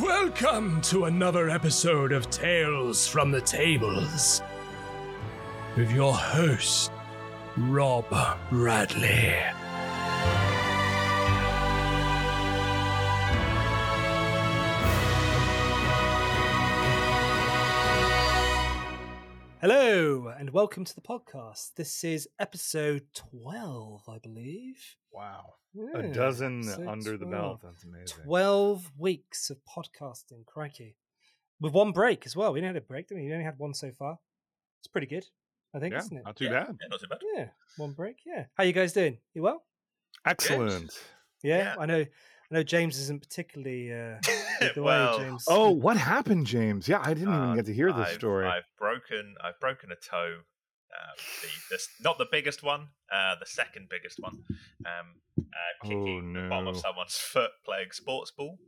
Welcome to another episode of Tales from the Tables with your host, Rob Bradley. Hello and welcome to the podcast. This is episode 12, I believe. Wow. Yeah, a dozen episode under the 12. belt. That's amazing. 12 weeks of podcasting, crikey. With one break as well. We only had a break, didn't we? We only had one so far. It's pretty good, I think, yeah, isn't it? not too Yeah. bad. Yeah, not too bad. Yeah, one break, yeah. How you guys doing? You well? Excellent. Yeah, Yeah. I know I know James isn't particularly uh the Well, way James Oh, what happened, James? Yeah, I didn't even Uh, get to hear this I've, story. I've broken. I've broken a toe. Um, the, the not the biggest one, uh, the second biggest one. Um, uh, kicking the bottom of someone's foot playing sports ball.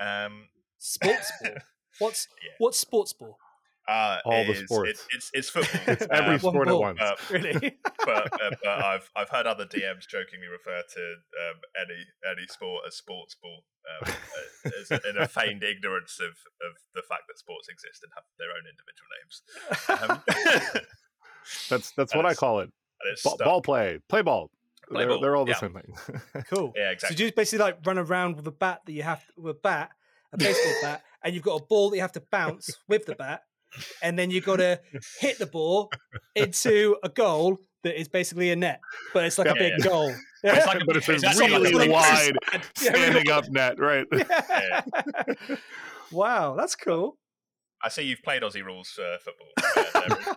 Um, sports ball. What's Yeah. what's sports ball? uh, All the is- sports. It, it's it's football. it's every Um, sport at once. uh, Really? but, uh, but I've I've heard other DMs jokingly refer to um, any any sport as sports ball, um, uh, as, in a feigned ignorance of, of the fact that sports exist and have their own individual names. That's that's what I call it. Ball, ball play. Play ball. Play they're, ball, they're all the yeah. same thing. cool. Yeah, exactly. So you just basically like run around with a bat that you have with a bat, a baseball bat, and you've got a ball that you have to bounce with the bat, and then you've got to hit the ball into a goal that is basically a net, but it's like a big yeah. goal. It's like a- but it's it's a actually like a really wide standing up net, right? Yeah. wow, that's cool. I see you've played Aussie rules uh, football.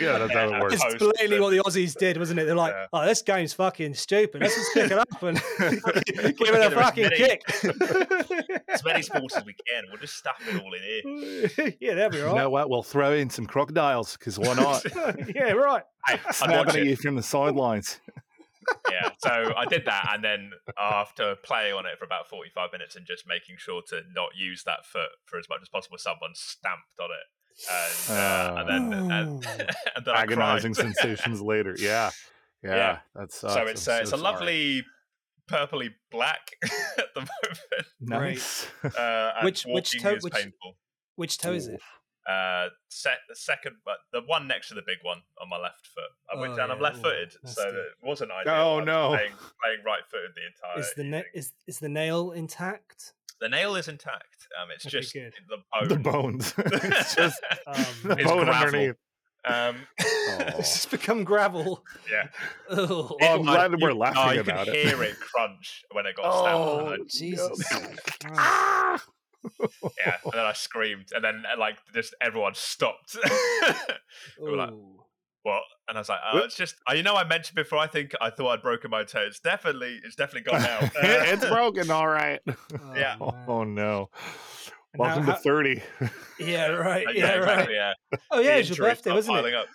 Yeah, that's how it works. It's Post blatantly what the Aussies did, wasn't it? They're like, Yeah. "Oh, this game's fucking stupid. Let's just pick it up and give it a together as fucking many- kick." as many sports as we can. We'll just stuff it all in here. yeah, that'd be right. You know what? We'll throw in some crocodiles because why not? yeah, right. Hey, I'd watch Snapping at it. you from the sidelines. Yeah so i did that and then after playing on it for about 45 minutes and just making sure to not use that foot for as much as possible someone stamped on it and, uh, and then and, and then I Agonizing cried. sensations later. Yeah. Yeah. Yeah. That's so it's uh, it's a lovely purpley black at the moment nice. uh, and Which- which toe- is which- painful Which toe is it? Uh set the second but the one next to the big one on my left foot uh, which Oh, and i'm left-footed, that's so good. it wasn't ideal Oh, I was no. playing, playing right footed the entire Is the na- is is the nail intact? The nail is intact. Um, it's Okay, just good. the bone. the bones. it's just Um, the It's bone gravel. underneath. Um, it's just become gravel. yeah. Ugh. Oh, I'm glad that we're you- laughing oh, you about could it. hear it crunch when it got Oh, stamped. Jesus. Ah! Yeah, and then I screamed, and then uh, like just everyone stopped. we were like, Ooh. "What?" And I was like, "Oh, it's just." uh, You know, I mentioned before. I think I thought I'd broken my toe. It's definitely, it's definitely gone out. Uh, it's broken, all right. Yeah. Oh, Oh, no. And how- Welcome how- to 30. Yeah, right. Yeah, right. exactly, Yeah, Oh yeah, The it's your injuries birthday, wasn't piling it? Up.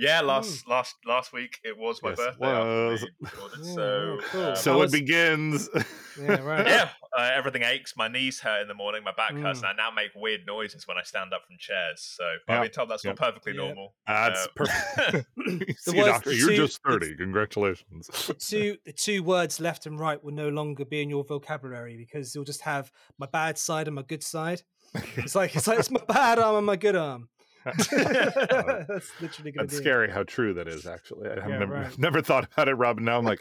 Yeah, last last last week it was my Yes, birthday. after was. recorded, Yeah, so cool. um, so How it begins. Yeah, right. yeah, uh, everything aches. My knees hurt in the morning. My back hurts, Mm. and I now make weird noises when I stand up from chairs. So but Yeah. I've been told that's all Yeah. perfectly Yeah. normal. That's Uh, perfect. See, words- doctor, the you're two- just 30. Congratulations. the two the two words left and right will no longer be in your vocabulary because you'll just have my bad side and my good side. It's like it's like it's my bad arm and my good arm. That's literally gonna That's be it. scary how true that is, actually. I have Yeah, never, right. never thought about it, Rob. Now I'm like,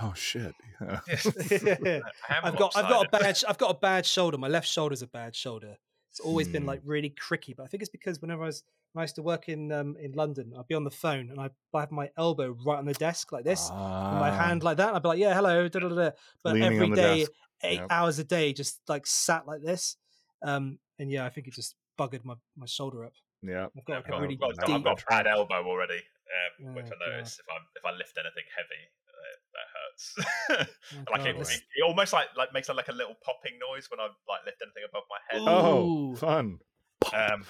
oh, shit. Yeah. Yeah. I am I've got I've got a bad I've got a bad shoulder. My left shoulder's a bad shoulder. It's always been Hmm. like really cricky, but I think it's because whenever I was when I used to work in um, in London, I'd be on the phone and I'd have my elbow right on the desk like this, and my Ah. hand like that. And I'd be like, "Yeah, hello," da, da, da, da. but Leaning on every the day, desk. eight Yep. hours a day, just like sat like this. Um, and yeah, I think it just buggered my, my shoulder up. Yeah. I've got like I've a got, really I've got. I've got a bad elbow already, um, which Oh, I God. notice if I if I lift anything heavy, uh, that hurts. Oh, like it, it, it almost like like makes like a little popping noise when I like lift anything above my head. Oh, fun. Um,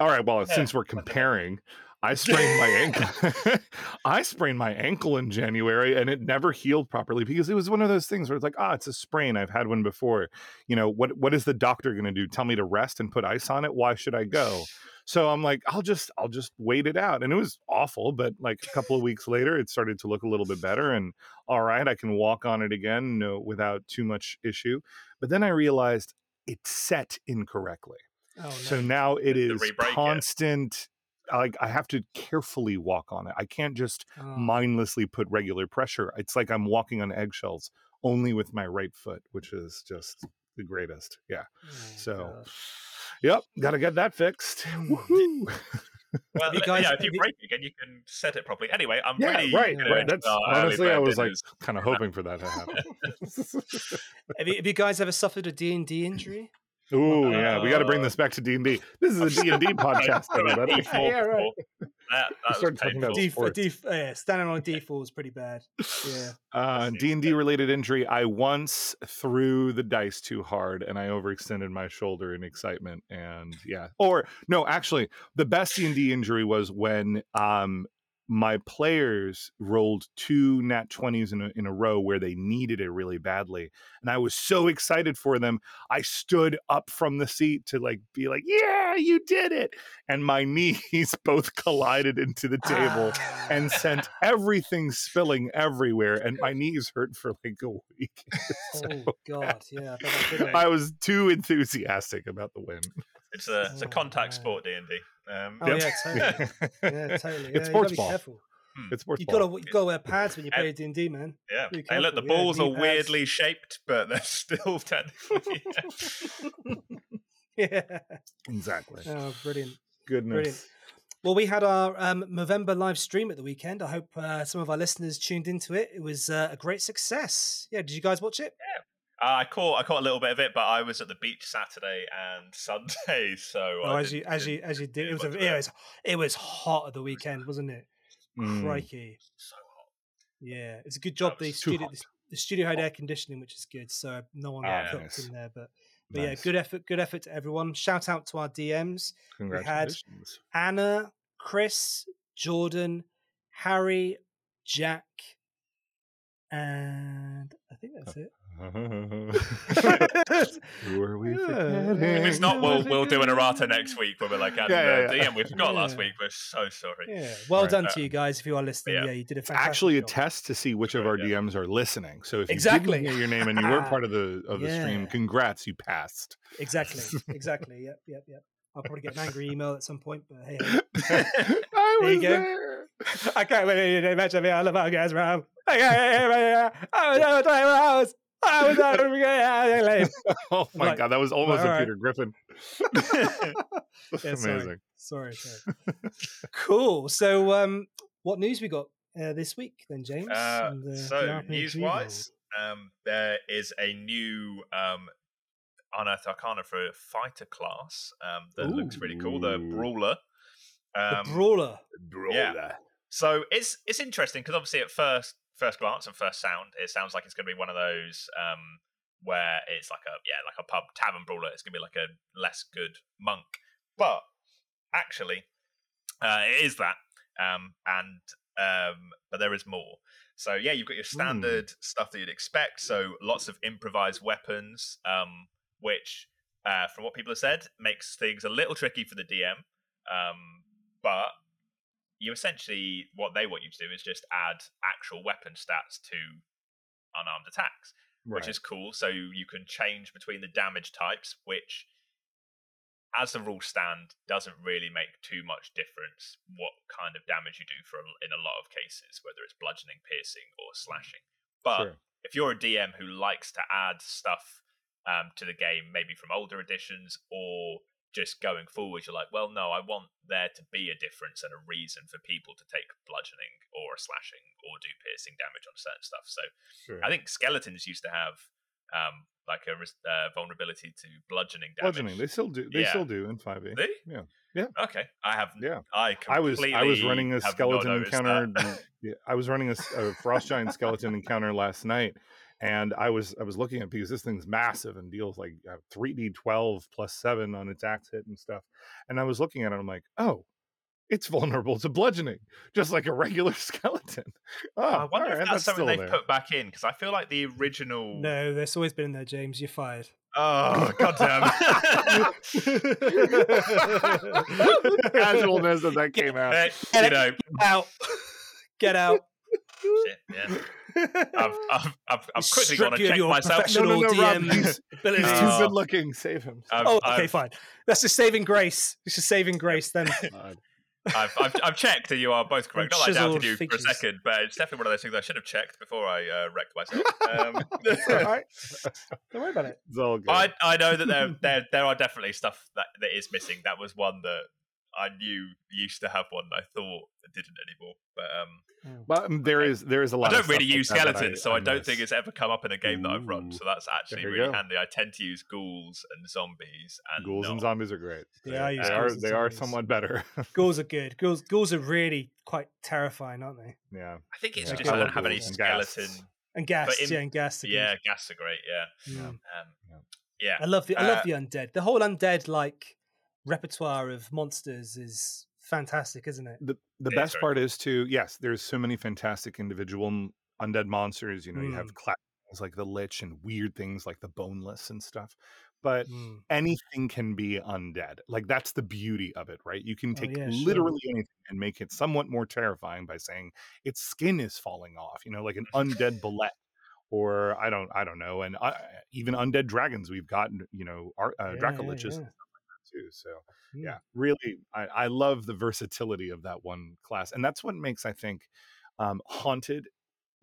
All right. Well, Yeah, since we're I don't comparing, I sprained my ankle. I sprained my ankle in January, and it never healed properly because it was one of those things where it's like, ah, it's a sprain. I've had one before. You know what? What is the doctor going to do? Tell me to rest and put ice on it? Why should I go? So I'm like, I'll just, I'll just wait it out. And it was awful, but like a couple of weeks later, it started to look a little bit better. And all right, I can walk on it again, no, without too much issue. But then I realized it's set incorrectly. Oh, no. So now it is To is constant. Like I have to carefully walk on it. I can't just Oh, mindlessly put regular pressure. It's like I'm walking on eggshells only with my right foot, which is just the greatest. Yeah. oh, So, God. yep, got to get that fixed. Mm. Woohoo! Well, you guys- yeah, if you break it again, you can set it properly. Anyway, I'm Yeah, really right, gonna right. That's our honestly, I bird was like kind of hoping for that to happen. have, you, have you guys ever suffered a D&D injury? Ooh, yeah, we got to bring Uh, this back to D and D. This is a D and D podcast, everybody. D4 Yeah, right. before. That, that was started talking about painful. D, sports. D, yeah, standing on a D4 is pretty bad. Yeah. Uh, D and D related injury. I once threw the dice too hard and I overextended my shoulder in excitement. And yeah, or no, actually, the best D and D injury was when um my players rolled two nat 20s in a, in a row where they needed it really badly and i was so excited for them i stood up from the seat to like be like yeah you did it and my knees both collided into the table and sent everything spilling everywhere and my knees hurt for like a week Oh, God. Yeah. I bet that did it. i was too enthusiastic about the win It's a it's a Oh, contact man. sport D and D. Um, Oh, yeah, totally. Yeah, totally. Yeah, it's you sports ball careful. it's sports You ball. gotta you gotta wear pads when you play D and D, man. Yeah. Be Hey, look, the careful, yeah, balls knee are pads. weirdly shaped, but they're still technically. Yeah. exactly Oh, brilliant. goodness Brilliant. Well, we had our um, Movember live stream at the weekend. I hope uh, some of our listeners tuned into it. It was uh, a great success. Yeah, did you guys watch it? Uh, I caught I caught a little bit of it, but I was at the beach Saturday and Sunday, so Oh, as you as you as you did, it was a, yeah, it was it was hot at the weekend, wasn't it? Mm. Crikey. So hot. Yeah, it's a good job. The studio, the, the studio had air conditioning, which is good, so no one got cooked nice. in there. But but yeah, good effort, good effort to everyone. Shout out to our DMs: We had- Anna, Chris, Jordan, Harry, Jack, and I think that's it. Who are we forgetting? If it's not, we'll, we'll do an errata next week where we're like, Yeah, yeah, yeah. DM, we forgot last week. We're so sorry. Yeah, well Right. done Uh, to you guys if you are listening. yeah. Yeah, you did a fantastic actually a job. test to see which of our yeah. DMs are listening. So if Exactly. you didn't hear your name and you were part of the of the stream, congrats, you passed. Exactly, exactly. Yep, yep, yep. I'll probably get an angry email at some point, but hey, hey. I There you was go. there. I can't believe you mentioned me on the podcast, bro. I can't I was out of hours. I was out of lame. Oh my Like, god, that was almost all a right. Peter Griffin. Yeah. Amazing. Sorry, sorry. cool. So, um, what news we got uh, this week then, James? Uh, And, uh, so news wise, um, there is a new um, Unearthed Arcana for a fighter class um, that looks really cool. The Brawler. Um, the Brawler. Yeah. So it's it's interesting because obviously at first first glance and first sound, it sounds like it's going to be one of those um, where it's like a yeah like a pub tavern brawler. It's going to be like a less good monk, but actually, uh, it is that. Um, and um, but there is more. So yeah, you've got your standard stuff that you'd expect. So lots of improvised weapons, um, which uh, from what people have said makes things a little tricky for the DM. Um, but you essentially what they want you to do is just add actual weapon stats to unarmed attacks, which is cool. So you can change between the damage types, which, as the rules stand, doesn't really make too much difference what kind of damage you do for a- in a lot of cases, whether it's bludgeoning, piercing, or slashing. But Sure. if you're a DM who likes to add stuff um, to the game, maybe from older editions or just going forward, you're like, well, no, I want there to be a difference and a reason for people to take bludgeoning or a slashing or do piercing damage on certain stuff. So Sure. I think skeletons used to have um, like a uh, vulnerability to bludgeoning damage. Bludgeoning. They still do. They Yeah. still do in 5e. They? Yeah. Yeah. Okay, I have. Yeah. I I was I was running a skeleton encounter. yeah, I was running a frost giant skeleton encounter last night, and I was I was looking at it because this thing's massive and deals like uh, three d twelve plus seven on its axe hit and stuff. And I was looking at it, I'm like, oh, it's vulnerable to bludgeoning, just like a regular skeleton. Oh, I wonder alright, if that's something they've there. put back in because I feel like the original. No, there's always been in there, James. You're fired. Oh goddamn! the casualness that that came out. Get you it. know, out. Get out. shit, yeah. I've, I've, I've, I've quickly Strip gone and you of checked myself. professional No, no, no, Rob, he's- He's Uh, too good looking. Save him. I've, oh, okay, I've, fine. That's just saving grace. It's just saving grace then. I've, I've, I've checked, and you are both correct. Not that I chiseled doubted you features. for a second, but it's definitely one of those things I should have checked before I uh, wrecked myself. Um, It's all right. Don't worry about it. It's all good. I, I know that there, there there are definitely stuff that, that is missing. That was one that I knew used to have one. I thought it didn't anymore. But um, But um, there is there is a lot. I don't really stuff like use that that skeletons, so I, don't think it's ever come up in a game that I've run. So that's actually really go. handy. I tend to use ghouls and zombies and ghouls and zombies are great. Yeah, they, they are ghouls and they are somewhat better. Ghouls are good. Ghouls, ghouls are really quite terrifying, aren't they? yeah, I think it's Yeah, just I I don't have any ghouls and skeleton. And gas, in- yeah, and gas. Are good. Yeah, gas are great. Yeah, Mm. um, Yeah. yeah. I love the I love Uh, the undead. The whole undead like repertoire of monsters is fantastic, isn't it? the the Yeah, best sorry. part is to Yes, there's so many fantastic individual undead monsters. You know, you Mm. have class things like the lich and weird things like the boneless and stuff. But Mm. anything can be undead. Like that's the beauty of it, right? You can Oh, take yeah, sure. literally anything and make it somewhat more terrifying by saying its skin is falling off. You know, like an undead bullet, or I don't, I don't know, and uh, even undead dragons. We've gotten, you know, our, uh, Yeah, Draco yeah, too. So Mm. yeah, really, I, I love the versatility of that one class, and that's what makes I think um, haunted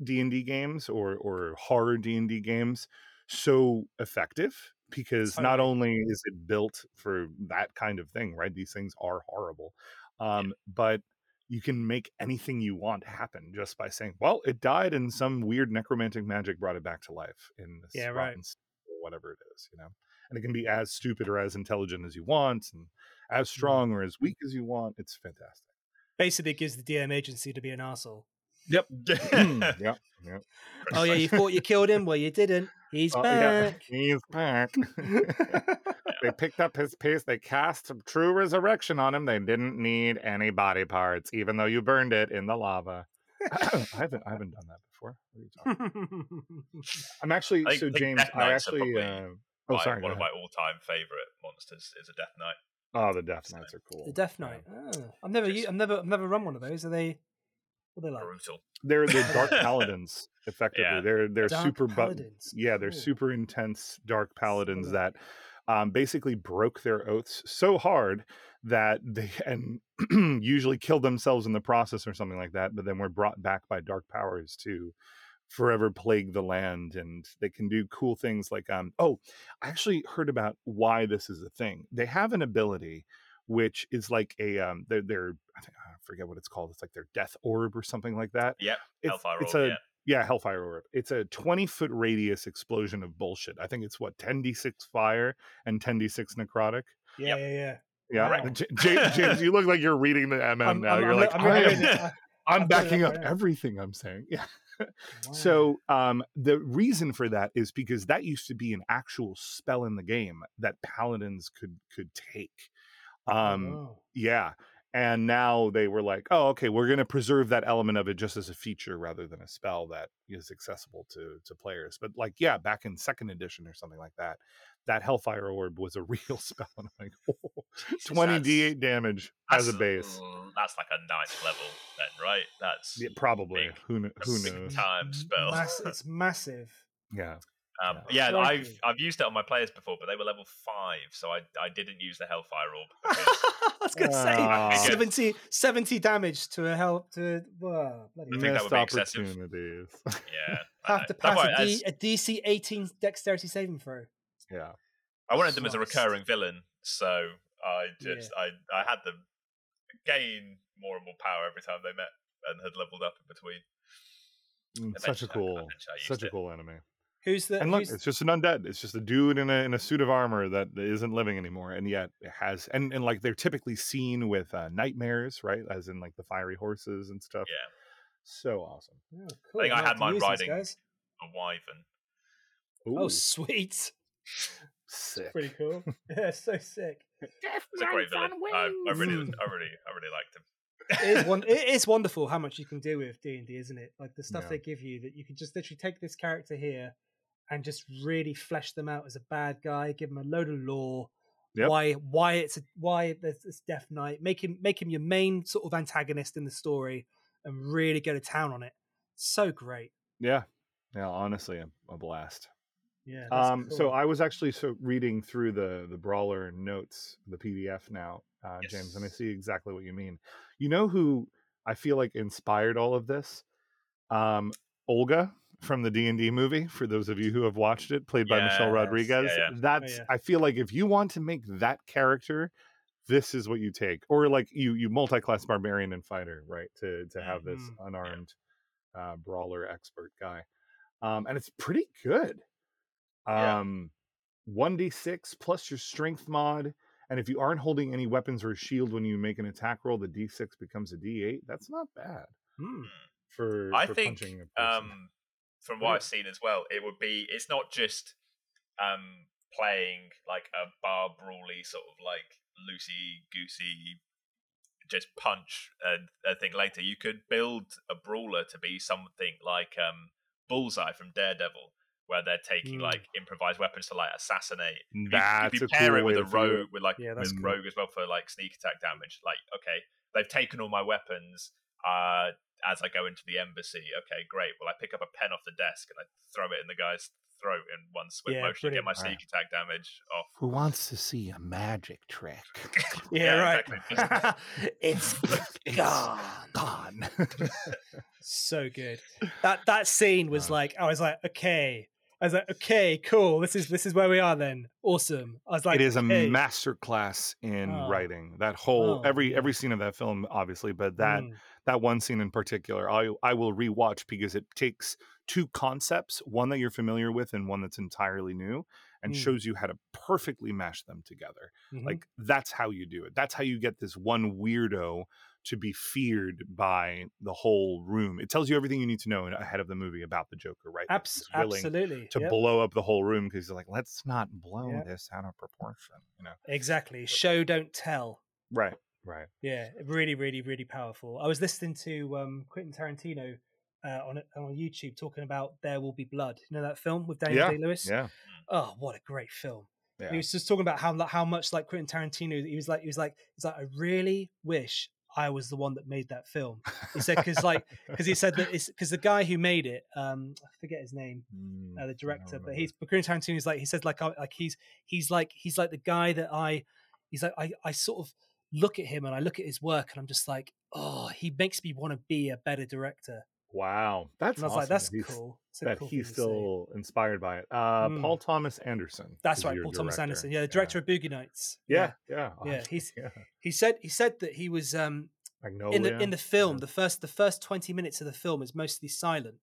D and D games or or horror D and D games so effective because not only is it built for that kind of thing, right? These things are horrible, um, but you can make anything you want happen just by saying, "Well, it died, and some weird necromantic magic brought it back to life in this Yeah, right. or whatever it is," you know. And it can be as stupid or as intelligent as you want, and as Mm. strong or as weak as you want. It's fantastic. Basically, it gives the DM agency to be an asshole. Yep. yep. Yep. Oh yeah, you thought you killed him. Well, you didn't. He's Oh, yeah, back. He's back. they picked up his piece. They cast true resurrection on him. They didn't need any body parts, even though you burned it in the lava. I haven't. I haven't done that before. What are you talking? I'm actually. Think- so James, Death I actually. Uh, oh, my- sorry. one of my all-time favorite monsters is a Death Knight. Oh, the Death Knights are cool. the Death Yeah. Knight. Oh, I've never, u- I've never, I've never run one of those. Are they? What are they like? Brutal. They're they're dark paladins. Effectively, Yeah. they're they're Dark super. bu- yeah, they're Cool. super intense dark paladins that. that um, basically broke their oaths so hard that they and usually killed themselves in the process or something like that. But then were brought back by dark powers to forever plague the land, and they can do cool things like um. Oh, I actually heard about why this is a thing. They have an ability which is like a um. They're, they're I, think, I forget what it's called. It's like their death orb or something like that. yeah It's, Hellfire it's Orb, a yeah. yeah, Hellfire Orb. It's a 20 foot radius explosion of bullshit. I think it's what 10d6 fire and 10d6 necrotic. Yeah, Yep. yeah, yeah. Yeah, Wow. J- James, James, you look like you're reading the MM I'm, now. I'm, you're I'm, like, I'm, I am. I- I'm I've backing up up right now. everything I'm saying. Yeah. Wow. So um, the reason for that is because that used to be an actual spell in the game that paladins could could take. Oh, Um, wow. yeah. And now they were like, oh, okay, we're going to preserve that element of it just as a feature rather than a spell that is accessible to to players. But like, yeah, back in second edition or something like that, that Hellfire Orb was a real spell. And I'm like, oh, 20 that's- d8 damage as a base. mm, That's like a ninth level, then, right? That's Yeah, probably. big. Who, kn- who knows? time spell. Mass, it's massive. Yeah. Um, Yeah. yeah, I've I've used it on my players before, but they were level five, so I I didn't use the Hellfire Orb. I because was gonna say Ah. 70, 70 damage to a help to. Wow, I think that would be excessive. opportunities. yeah, have to pass worry, a, D, as- a DC 18 dexterity saving throw. Yeah. I wanted them as a recurring villain, so I just I I had them gain more and more power every time they met and had leveled up in between. Mm, Such a Eventually I- cool, I such a it. cool enemy. Who's the? and look, it's just an undead. It's just a dude in a in a suit of armor that isn't living anymore, and yet it has and and like they're typically seen with uh, nightmares, right? As in like the fiery horses and stuff. Yeah, So awesome. oh, cool. think I had have mine riding. guys. a wyvern. Oh, sweet. Sick. Pretty cool. yeah, so sick. It's a great villain. I, I really, I really, I really liked him. it is one. It is wonderful how much you can do with D and D, isn't it? Like the stuff Yeah. they give you that you can just literally take this character here and just really flesh them out as a bad guy, give him a load of lore. Yep. Why? Why it's a, why there's this Death Knight? Make him make him your main sort of antagonist in the story, and really go to town on it. So great. Yeah, yeah. Honestly, a, a blast. Yeah. Um, so. I was actually so reading through the the brawler notes, the PDF now, uh, James, and I see exactly what you mean. You know who I feel like inspired all of this? Um, Olga from the D and D movie. For those of you who have watched it, played by Michelle Rodriguez. Yeah, yeah. That's yeah. I feel like if you want to make that character. This is what you take, or like you you multi-class barbarian and fighter, right? To to have this Mhm. unarmed uh, brawler expert guy, um, and it's pretty good. Yeah. Um, 1d6 plus your strength mod. And if you aren't holding any weapons or a shield when you make an attack roll, the d6 becomes a d8. That's not bad Hmm. for, I for think um, from what I've seen as well, it would be it's not just um, playing like a bar brawly sort of like loosey goosey just punch a, a thing later. You could build a brawler to be something like um, Bullseye from Daredevil, where they're taking Mm. like improvised weapons to like assassinate. You- That's you, a could pair cool it with a to view rogue, with like Yeah, with cool. rogue as well for like sneak attack damage. Like, okay, they've taken all my weapons. Uh, as I go into the embassy, okay, great. Well, I pick up a pen off the desk and I throw it in the guy's throat in one swift Yeah, motion to get my brilliant. sneak attack damage off. Who wants to see a magic trick? Yeah, right. exactly. it's gone. Gone. So good. That that scene was like I was like, okay. I was like, okay, cool. This is this is where we are then. Awesome. I was like, it is a okay. master class in Oh. writing. That whole Oh, every every scene of that film, obviously, but that Mm. that one scene in particular, I I will rewatch because it takes two concepts, one that you're familiar with and one that's entirely new, and Mm. shows you how to perfectly mash them together. Mhm. Like that's how you do it. That's how you get this one weirdo to be feared by the whole room. It tells you everything you need to know ahead of the movie about the Joker, right? Abs- absolutely. to Yep. blow up the whole room because he's like, let's not blow Yep. this out of proportion, you know? Exactly. Show don't tell. Right, right. Yeah, really, really, really powerful. I was listening to um, Quentin Tarantino uh, on on YouTube talking about There Will Be Blood. You know that film with Daniel Yeah, Day Lewis. Yeah, Oh, what a great film! yeah. He was just talking about how how much like Quentin Tarantino. He was like he was like he's like I really wish I was the one that made that film. He said because like because he said that it's because the guy who made it, um, I forget his name, Mm, uh, the director, but he's but Quentin Tarantino is like he said like I, like he's he's like he's like the guy that I he's like I I sort of look at him and I look at his work and I'm just like oh he makes me want to be a better director. Wow, that's And I was awesome like that's that cool. A That cool he's thing to say. still inspired by it. Uh, Mm. Paul Thomas Anderson. That's right, Paul Thomas. Anderson. Yeah, the director of Boogie Nights. Yeah, yeah, Yeah, he's yeah. he said he said that he was um Magnolia. in the in the film yeah. the first the first 20 minutes of the film is mostly silent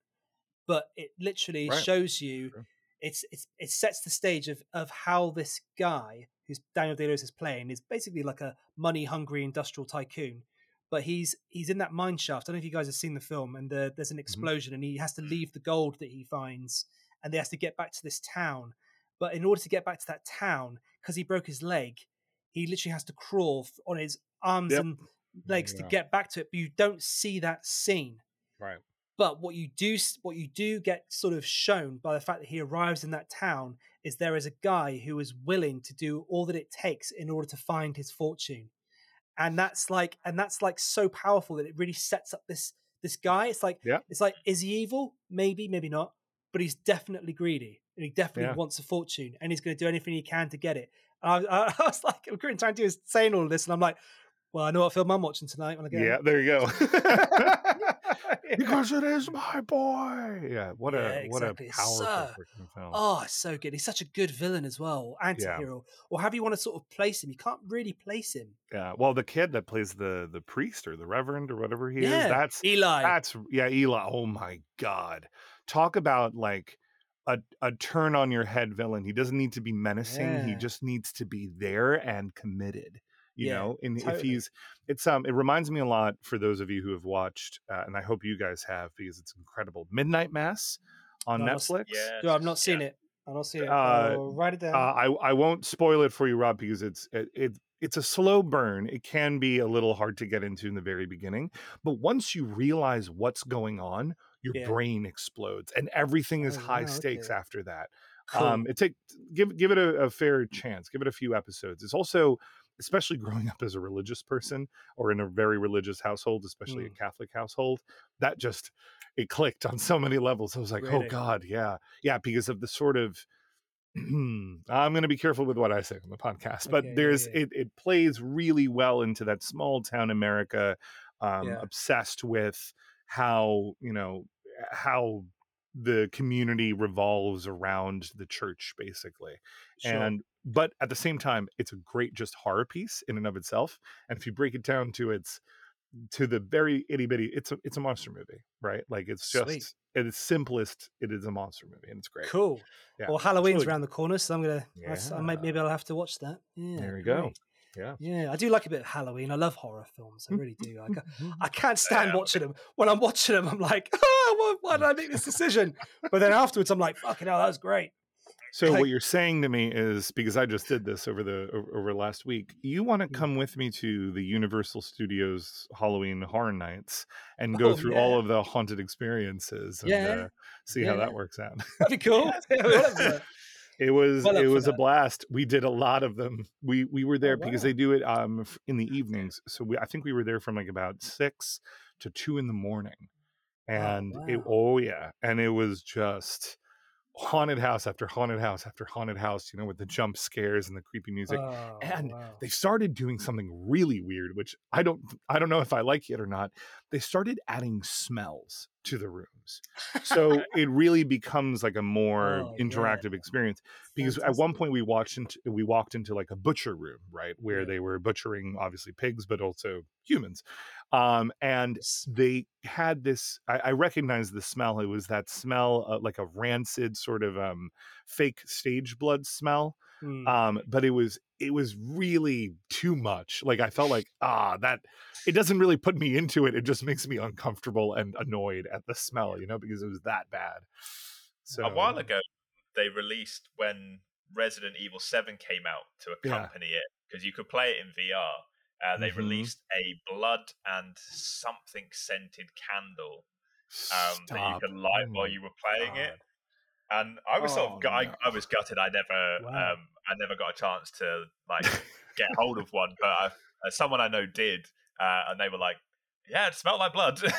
but it literally Right. shows you True. it's it's it sets the stage of of how this guy who's Daniel Day Lewis is playing is basically like a money hungry industrial tycoon but he's he's in that mine shaft I don't know if you guys have seen the film and the, there's an Mm-hmm. explosion and he has to leave the gold that he finds and he has to get back to this town but in order to get back to that town because he broke his leg he literally has to crawl on his arms Yep. and legs to get back to it, but you don't see that scene. right. But what you do, what you do get sort of shown by the fact that he arrives in that town is there is a guy who is willing to do all that it takes in order to find his fortune, and that's like, and that's like so powerful that it really sets up this this guy. It's like, Yeah. it's like, is he evil? Maybe, maybe not, but he's definitely greedy, and he definitely Yeah. wants a fortune, and he's going to do anything he can to get it. And I, was I, I was like, Quentin Tarantino is saying all of this, and I'm like, well, I know what film I'm watching tonight when I get Yeah, home. there you go. Yeah. because it is my boy. Yeah, what a Yeah, what a powerful so- freaking film. Oh, it's so good. He's such a good villain as well, anti-hero, or however you want to sort of place him. You can't really place him. Yeah, well, the kid that plays the the priest or the reverend or whatever he yeah, is, that's Eli. that's yeah, Eli. Oh my god, talk about like a a turn on your head villain. He doesn't need to be menacing. He just needs to be there and committed. You Yeah, know, and if he's, it's um, it reminds me a lot for those of you who have watched, uh, and I hope you guys have because it's incredible. Midnight Mass on No, I've not s- Netflix. Yeah, no, I've not seen it. i don't see it. Uh, I'll write it down. Uh, I I won't spoil it for you, Rob, because it's it, it it's a slow burn. It can be a little hard to get into in the very beginning, but once you realize what's going on, your Yeah. brain explodes, and everything is Oh, high wow, stakes okay. after that. Cool. Um, it take give give it a, a fair chance. Give it a few episodes. It's also especially growing up as a religious person or in a very religious household, especially a Mm. Catholic household, that just it clicked on so many levels. I was like, Really? oh God, yeah, yeah, because of the sort of. I'm going to be careful with what I say on the podcast, but Okay, yeah, there's yeah. it. It plays really well into that small town America, um, Yeah. obsessed with how you know how the community revolves around the church, basically Sure. and but at the same time it's a great just horror piece in and of itself and if you break it down to its to the very itty bitty it's a it's a monster movie right like it's just Sweet. at its simplest it is a monster movie and it's great Cool. Yeah. Well, Halloween's around the corner, so I'm gonna. that's- I might, maybe I'll have to watch that. Yeah. there you go yeah Yeah, I do like a bit of Halloween. I love horror films. I really do. I, Mm-hmm. I can't stand watching them. When I'm watching them, I'm like, oh, why, why did I make this decision? But then afterwards, I'm like, fucking hell, that was great. So like- what you're saying to me is because i just did this over the over, last week you want to Mm. come with me to the universal studios halloween horror nights and go Oh, through yeah. all of the haunted experiences and Yeah. uh, see how that works out That'd be cool. It was Well it was a blast. We did a lot of them. We we were there because wow. they do it um in the evenings. So we I think we were there from like about six to two in the morning, and it wow. oh yeah, and it was just haunted house after haunted house after haunted house. You know, with the jump scares and the creepy music. Oh, and wow. They started doing something really weird, which I don't I don't know if I like it or not. They started adding smells to the rooms, so it really becomes like a more Oh, yeah. interactive experience because at one point we watched into we walked into like a butcher room right where Yeah. they were butchering obviously pigs but also humans. Um and they had this i, I recognized the smell. It was that smell like a rancid sort of um fake stage blood smell Hmm. um but it was it was really too much like i felt like ah that it doesn't really put me into it it just makes me uncomfortable and annoyed at the smell you know because it was that bad so a while ago, they released when Resident Evil 7 came out to Yeah. accompany it because you could play it in VR. Uh, they Mhm. released a blood and something scented candle um, that you could light Oh while you were playing it. And I was sort Oh, of, gu- I. I was gutted. I never, Wow. um, I never got a chance to like get hold of one. But I, uh, someone I know did, uh, and they were like, "Yeah, it smelled like blood."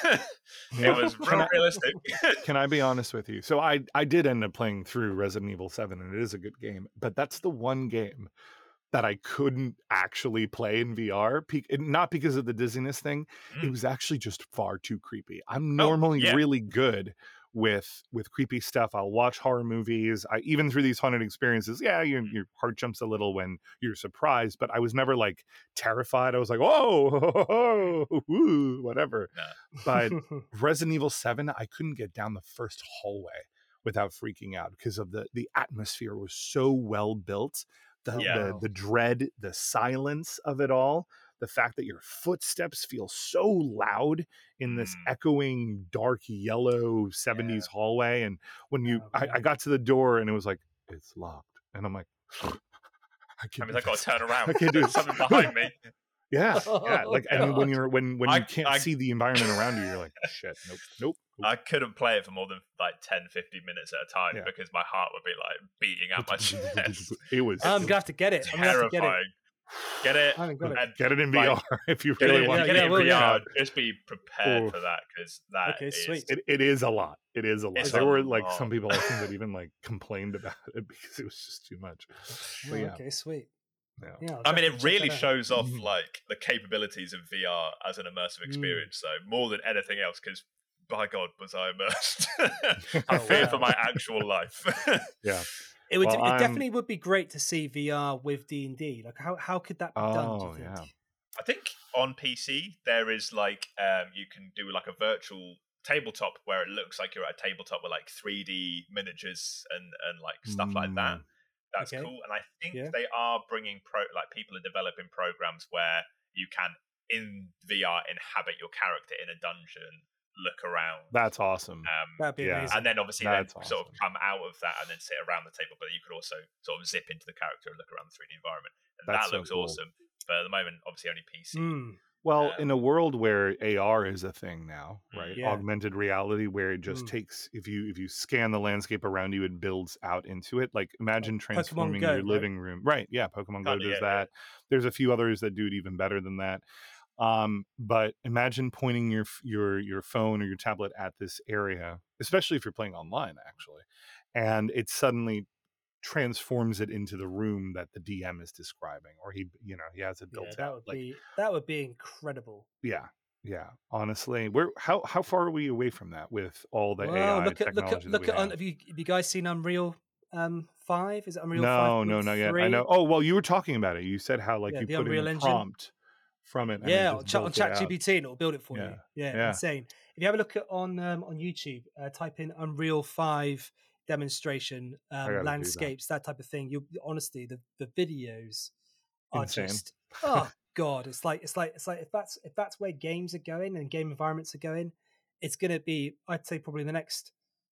It was real I- realistic. Can I be honest with you? So I I did end up playing through Resident Evil 7 and it is a good game, but that's the one game that I couldn't actually play in VR, not because of the dizziness thing. It Mm. was actually just far too creepy. I'm Oh, normally yeah. really good with with creepy stuff. I'll watch horror movies. I even through these haunted experiences, yeah, your mm. your heart jumps a little when you're surprised, but I was never like terrified. I was like, "Whoa, woo, whatever." But Resident Evil 7, I couldn't get down the first hallway without freaking out because of the the atmosphere was so well built. The, Yeah. the the dread, the silence of it all, the fact that your footsteps feel so loud in this Mm. echoing dark yellow 70s hallway. And when you Oh, I, I got to the door and it was like, it's locked. And I'm like, I I can't mean, I gotta turn around. I can't do something behind me. Yeah, yeah. Oh, Like, and when you're when when I- you can't I- see the environment around you, you're like, shit, nope, nope. nope. I couldn't play it for more than like 10, 15 minutes at a time Yeah. because my heart would be like beating out my chest. it was I'm gonna have to get it. I'm gonna have to get it. Terrifying. Get it. I got it. get it in like, VR if you Get really it, want. yeah, get to. it in well, yeah. VR. Just be prepared Oof. for that because that Okay, is- sweet. It, it is a lot. It is a lot. It's there a were like some people I think that even like complained about it because it was just too much. Oh, But yeah, Okay, sweet. yeah. Yeah, I'll mean, it really that shows off Mhm. like the capabilities of VR as an immersive Mm. experience. So more than anything else, because by God, was I immersed. I Oh, feared for my actual life. yeah. It would. Well, it definitely would be great to see VR with D and D. Like, how how could that be done? Do Oh, you think? yeah. I think on PC there is like um, you can do like a virtual tabletop where it looks like you're at a tabletop with like 3D miniatures and and like stuff like that. Mm. That's Okay. cool, and I think Yeah. they are bringing pro like people are developing programs where you can in VR inhabit your character in a dungeon, look around, That's awesome. um, That'd be Yeah. amazing. and then obviously then That's sort of come out of that and then sit around the table. But you could also sort of zip into the character and look around the 3D environment, and That's that so looks cool. awesome. But at the moment, obviously only PC. Mm. Well, Um, in a world where AR is a thing now, Mm. right? Yeah. Augmented reality where it just Mm. takes if you if you scan the landscape around you, it builds out into it. Like imagine transforming Go, your right? living room. Right. Yeah, Pokemon Go Kinda, does yeah, yeah. that. There's a few others that do it even better than that. Um, but imagine pointing your your your phone or your tablet at this area, especially if you're playing online, actually, and it suddenly transforms it into the room that the DM is describing, or he, you know, he has it built Yeah, that out. would Like, be that would be incredible. yeah, yeah. Honestly, where how how far are we away from that with all the Well, AI look at look technology at look at. Have? have you have you guys seen Unreal um five? Is it Unreal? no, no, not yet. I know. Oh, well, you were talking about it. You said how like Yeah, you put Unreal in a Engine. prompt from it. and yeah, on, Chat on built it. ChatGPT and it'll build it for Yeah, you. Yeah, yeah. insane. If you have a look at on um, on YouTube, uh, type in Unreal Five demonstration um, that. landscapes, that. type of thing. You honestly, the the videos are Insane. just oh god, it's like it's like it's like if that's if that's where games are going and game environments are going, it's going to be I'd say probably the next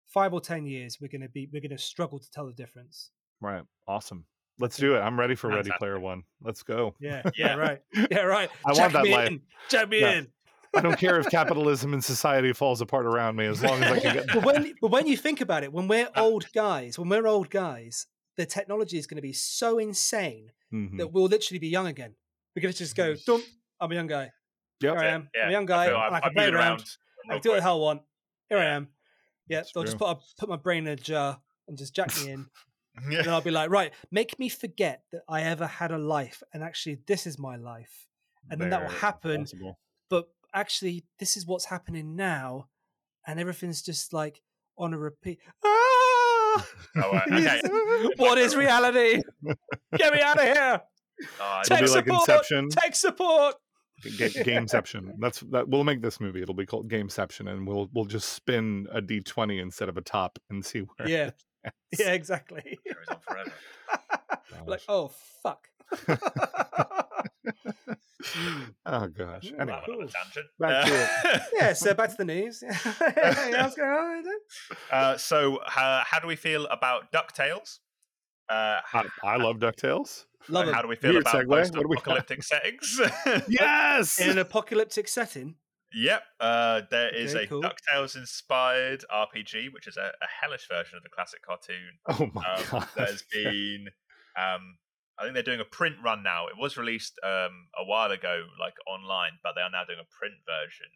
five or ten years we're going to be we're going to struggle to tell the difference. Right. Awesome. Let's do it. I'm ready for Ready Player One. Let's go. Yeah, Yeah. yeah, right, yeah, right. I want that me life. in, jack me Yeah. in. I don't care if capitalism and society falls apart around me as long as I can get. but when but when you think about it, when we're old guys, when we're old guys, the technology is going to be so insane Mhm. that we'll literally be young again. We're going to just go, "Dump, I'm a young guy. Yep. Here I am. yeah. I'm a young guy. feel I'm, I can I'm play around. around. I real can do what the hell I want. Here I am. Yeah, That's they'll just put a, put my brain in a jar and just jack me in. Yeah. and I'll be like, right, make me forget that I ever had a life, and actually, this is my life. And then that will happen. possible. But actually, this is what's happening now, and everything's just like on a repeat. Ah! Oh, uh, okay. what is reality? Get me out of here! Tech be like support! Inception. Tech support! Ga- Gameception. That's that. We'll make this movie. It'll be called Gameception, and we'll we'll just spin a D twenty instead of a top and see where. Yeah. yeah, exactly. Carries on forever. like, oh fuck. Oh gosh. Anyway, That went on a tangent. Back Uh, yeah, so back to the news. yeah, what's going on? uh, so, uh, how do we feel about Ducktales? Uh, I, I love Ducktales. Love how do we feel Weird about segue. What do post-apocalyptic settings? Yes. In an apocalyptic setting. Yep, uh, there is Okay, a cool. DuckTales inspired RPG, which is a, a hellish version of the classic cartoon oh my um, god. has been. Um, I think they're doing a print run now. It was released um, a while ago, like online, but they are now doing a print version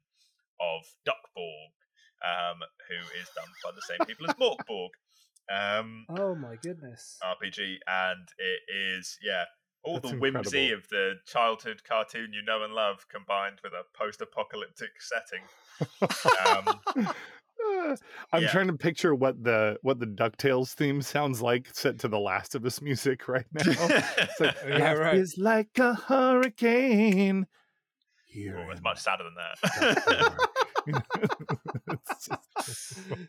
of Duckborg, um, who is done by the same people as Morkborg um, Oh my goodness. RPG, and it is yeah. All That's the whimsy incredible. of the childhood cartoon you know and love combined with a post-apocalyptic setting. Um, Uh, I'm yeah. trying to picture what the what the Ducktales theme sounds like set to the Last of Us music right now. It's like, Yeah, "Life right. is like a hurricane. Here Oh, it's much sadder than that. Duckborg." It's just-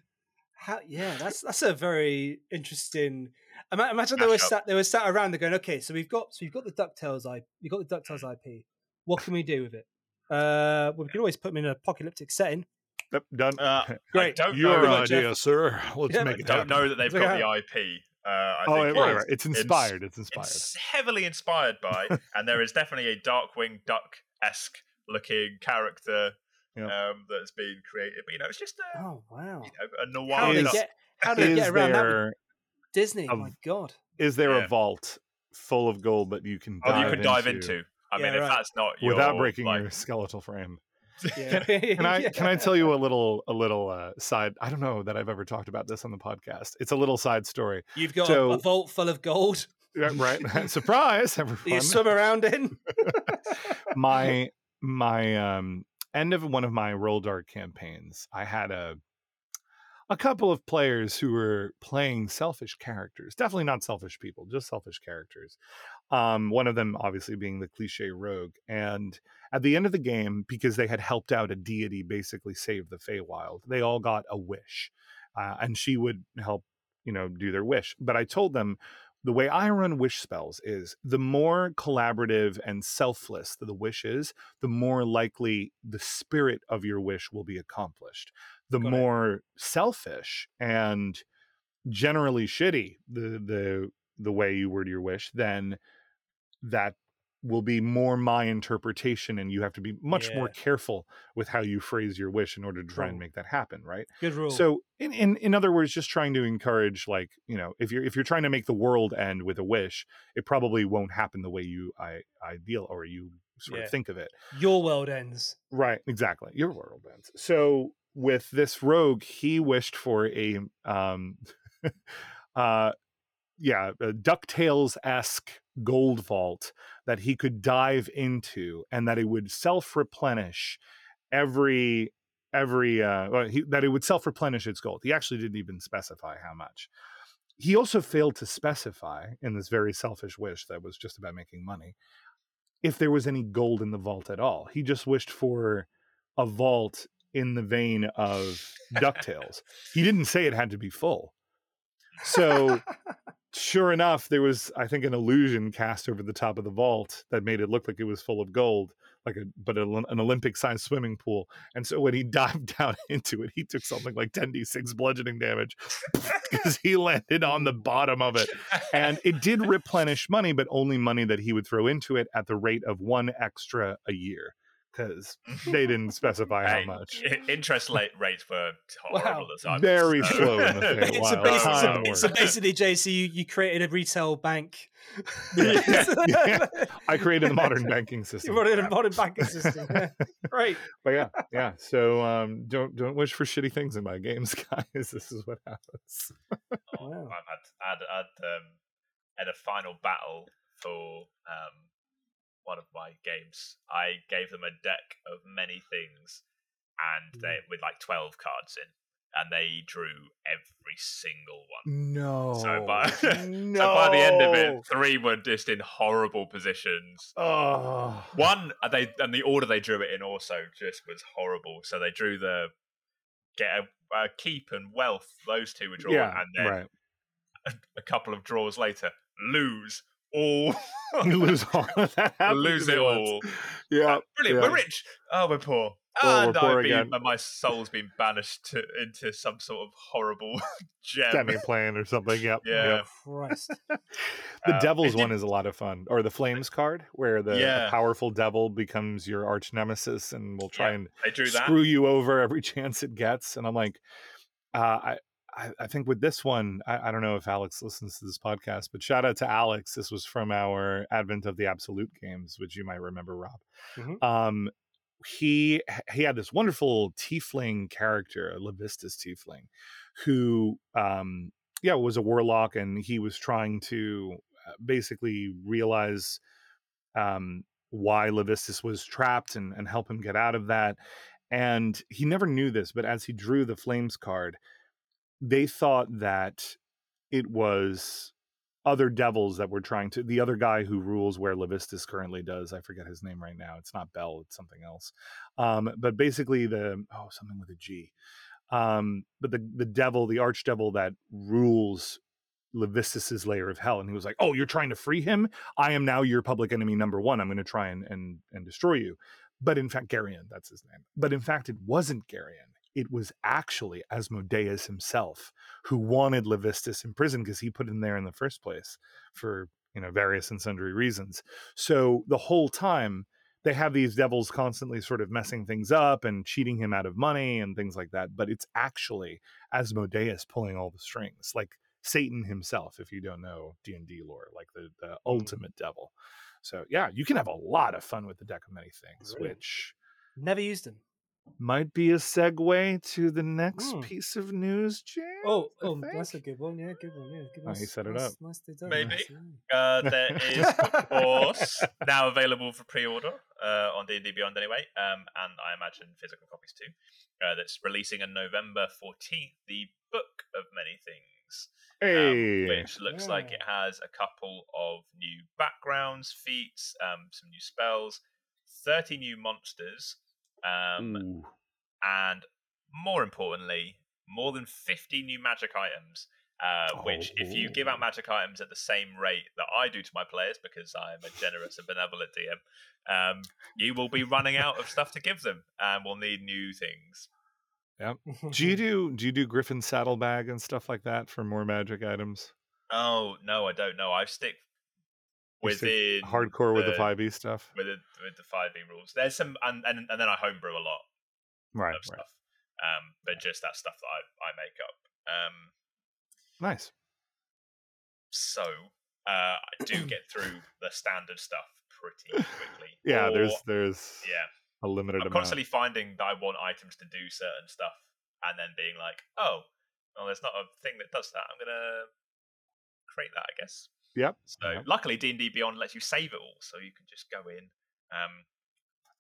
How, yeah, that's that's a very interesting. Ima- Imagine they were Mashup. sat they were sat around. They're going, okay, so we've got so we've got the Ducktales IP. We've got the Ducktales. IP. What can we do with it? Uh, well, we can always put them in an apocalyptic setting. Yep, done. Uh, Great. I don't Your know. much, Jeff. idea, sir. Let's Yeah, make it don't happen. know that they've got the IP. Uh, I Oh, think right, it's, right, right. It's inspired. It's inspired. It's heavily inspired by, and there is definitely a Darkwing Duck esque looking character Yep. um, that's been created. But you know, it's just a, Oh wow! you know, a noir. How do they get how do they get around that? With there Disney, a- my god! is there Yeah. a vault full of gold that you can Oh, dive you can dive into. I Yeah, mean, if that's not your, without breaking like, your skeletal frame? Yeah. Can I Yeah. can I tell you a little a little uh, side? I don't know that I've ever talked about this on the podcast. It's a little side story. You've got So- a, a vault full of gold Right? Surprise, that you swim around in. my my um end of one of my Rolldark campaigns i had a a couple of players who were playing selfish characters definitely not selfish people just selfish characters um one of them obviously being the cliche rogue and at the end of the game because they had helped out a deity basically save the Feywild they all got a wish uh, and she would help you know do their wish but i told them the way I run wish spells is the more collaborative and selfless the wish is, the more likely the spirit of your wish will be accomplished. The it. more selfish and generally shitty the the the way you word your wish, then that will be more my interpretation and you have to be much more careful with how you phrase your wish in order to try and make that happen right Good rule. so in, in in other words just trying to encourage like you know if you're if you're trying to make the world end with a wish it probably won't happen the way you i ideal or you sort Yeah. of think of it your world ends. Right, exactly. Your world ends. So with this rogue, he wished for a um uh yeah, a DuckTales esque gold vault that he could dive into and that it would self replenish every every uh well, he, that it would self replenish its gold. He actually didn't even specify how much. He also failed to specify in this very selfish wish that was just about making money if there was any gold in the vault at all. He just wished for a vault in the vein of DuckTales. he didn't say it had to be full. So sure enough, there was, I think, an illusion cast over the top of the vault that made it look like it was full of gold, like a but a, an Olympic-sized swimming pool. And so when he dived down into it, he took something like 10d6 bludgeoning damage because he landed on the bottom of it. And it did replenish money, but only money that he would throw into it at the rate of one extra a year because they didn't specify how Hey, much. interest rate rates were Wow. horrible at the time. Very slow in the thing. so, Wow, basically, time so, work. so basically, JC, you, you created a retail bank. Yeah, yeah. I created the modern banking system. you system. wanted a modern banking system. Yeah. Great. but yeah, yeah. So um, don't don't wish for shitty things in my games, guys. This is what happens. Oh, Wow. I've had, had, had, um, had a final battle for um, one of my games. I gave them a deck of many things, and they with like twelve cards in, and they drew every single one. No. So by, no. so by the end of it, three were just in horrible positions. Oh. One, uh, they and the order they drew it in also just was horrible. So they drew the get a, a keep and wealth; those two were drawn, Yeah. and then Right. a, a couple of draws later, lose all, You lose all of that. lose it all. Yeah. Brilliant, yeah. we're rich. Oh, we're poor. Oh, and we're poor I've been, again. and my soul's been banished to, into some sort of horrible gem. Demi plane or something. Yep. Yeah. Yep. Christ. The Uh, Devil's one is a lot of fun, or the Flames card, where the, the powerful devil becomes your arch nemesis and will try Yeah, and They drew screw you over every chance it gets. And I'm like, uh, I, I, I think with this one, I, I don't know if Alex listens to this podcast, but shout out to Alex. This was from our Advent of the Absolute games, which you might remember, Rob. Mhm. Um, he he had this wonderful tiefling character, a Levistus tiefling, who um, yeah was a warlock, and he was trying to uh, basically realize um, why Levistus was trapped and, and help him get out of that. And he never knew this, but as he drew the flames card, they thought that it was other devils that were trying to the other guy who rules where Levistus currently does. I forget his name right now. It's not Bel, it's something else. Um, but basically the oh something with a G. Um, but the the devil, the archdevil that rules Levistus's layer of hell, and he was like, "Oh, you're trying to free him? I am now your public enemy number one. I'm going to try and and and destroy you." But in fact, Geryon, that's his name. But in fact, it wasn't Geryon. It was actually Asmodeus himself who wanted Levistus in prison because he put him there in the first place for you know various and sundry reasons. So the whole time they have these devils constantly sort of messing things up and cheating him out of money and things like that. But it's actually Asmodeus pulling all the strings, like Satan himself, if you don't know D and D lore, like the, the mm-hmm. ultimate devil. So yeah, you can have a lot of fun with the deck of many things, Brilliant. which Never used them. Might be a segue to the next Hmm. piece of news, James. Oh, oh, that's a good one. Yeah, good one. Yeah, good Oh, one. he set it nice, up. Nicely done. Maybe. nicely done. Uh, there is, of course, now available for pre-order uh, on D&D Beyond anyway, um, and I imagine physical copies too. Uh, that's releasing on November 14th, the Book of Many Things, um, which looks like it has a couple of new backgrounds, feats, um, some new spells, 30 new monsters, um, and more importantly, more than 50 new magic items. Uh, which, if you give out Oh. magic items at the same rate that I do to my players, because I am a generous and benevolent DM, um, you will be running out of stuff to give them, and will need new things. Yeah. Do you do do you do Griffon saddlebag and stuff like that for more magic items? Oh no, I don't know. I stick within hardcore with the five E stuff. with the, with the five E rules. There's some, and, and and then I homebrew a lot Right, of right. stuff. Um, but just that stuff that I, I make up. Um, Nice. so uh, I do get through the standard stuff pretty quickly. Yeah, there's there's yeah. a limited I'm amount. constantly finding that I want items to do certain stuff, and then being like, oh, well, there's not a thing that does that. I'm gonna create that, I guess. Yep. So yep. luckily, D and D Beyond lets you save it all, so you can just go in. Um,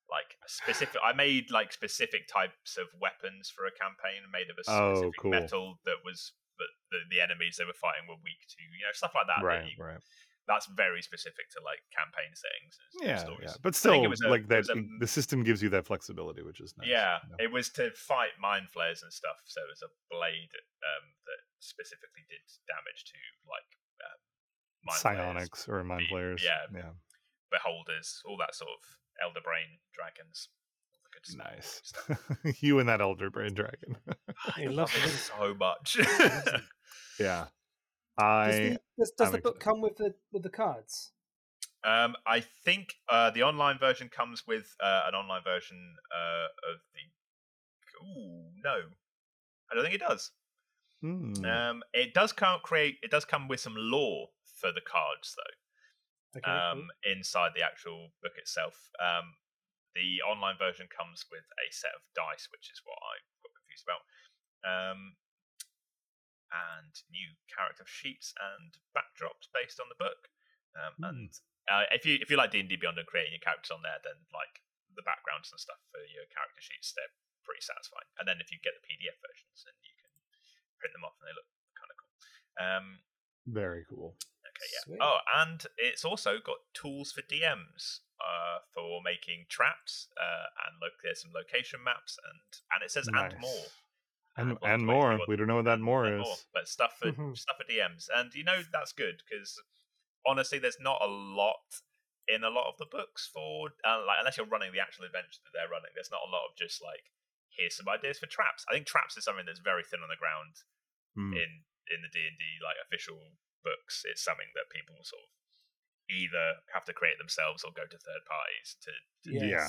like a specific, I made like specific types of weapons for a campaign made of a Oh, specific cool. metal that was that the, the enemies they were fighting were weak to. You know, stuff like that. that right, you- right. That's very specific to like campaign settings. And Yeah, stories. yeah. But still, it was a- like that, a- the system gives you that flexibility, which is nice. Yeah, know. it was to fight mind flayers and stuff. So it was a blade um, that specifically did damage to like mind flayers, psionics or mind the- players. yeah. yeah. beholders, all that sort of elder brain dragons. all the good stuff, Nice. you and that elder brain dragon. I love it. it so much. yeah. Does I the, does, does the book excited. come with the with the cards? um, I think uh, the online version comes with uh, an online version uh, of the. Ooh, no, I don't think it does. Hmm. Um, it does come create. It does come with some lore for the cards, though. Okay, cool. um, inside the actual book itself. Um, the online version comes with a set of dice, which is what I got confused about, um, and new character sheets and backdrops based on the book. Um, Hmm. And uh, if you if you like D and D Beyond and creating your characters on there, then like the backgrounds and stuff for your character sheets, they're pretty satisfying. And then if you get the PDF versions, then you can print them off and they look kind of cool. Um, Very cool. Okay, yeah. Sweet. Oh, and it's also got tools for DMs uh, for making traps, uh, and look, there's some location maps, and and it says and more, And I'd and more. We don't know what that more and is. but stuff for Mhm. stuff for DMs, and you know that's good because honestly, there's not a lot in a lot of the books for uh, like unless you're running the actual adventure that they're running. There's not a lot of just like here's some ideas for traps. I think traps is something that's very thin on the ground Hmm. in in the D and D like official books. It's something that people sort of either have to create themselves or go to third parties to. to Yeah.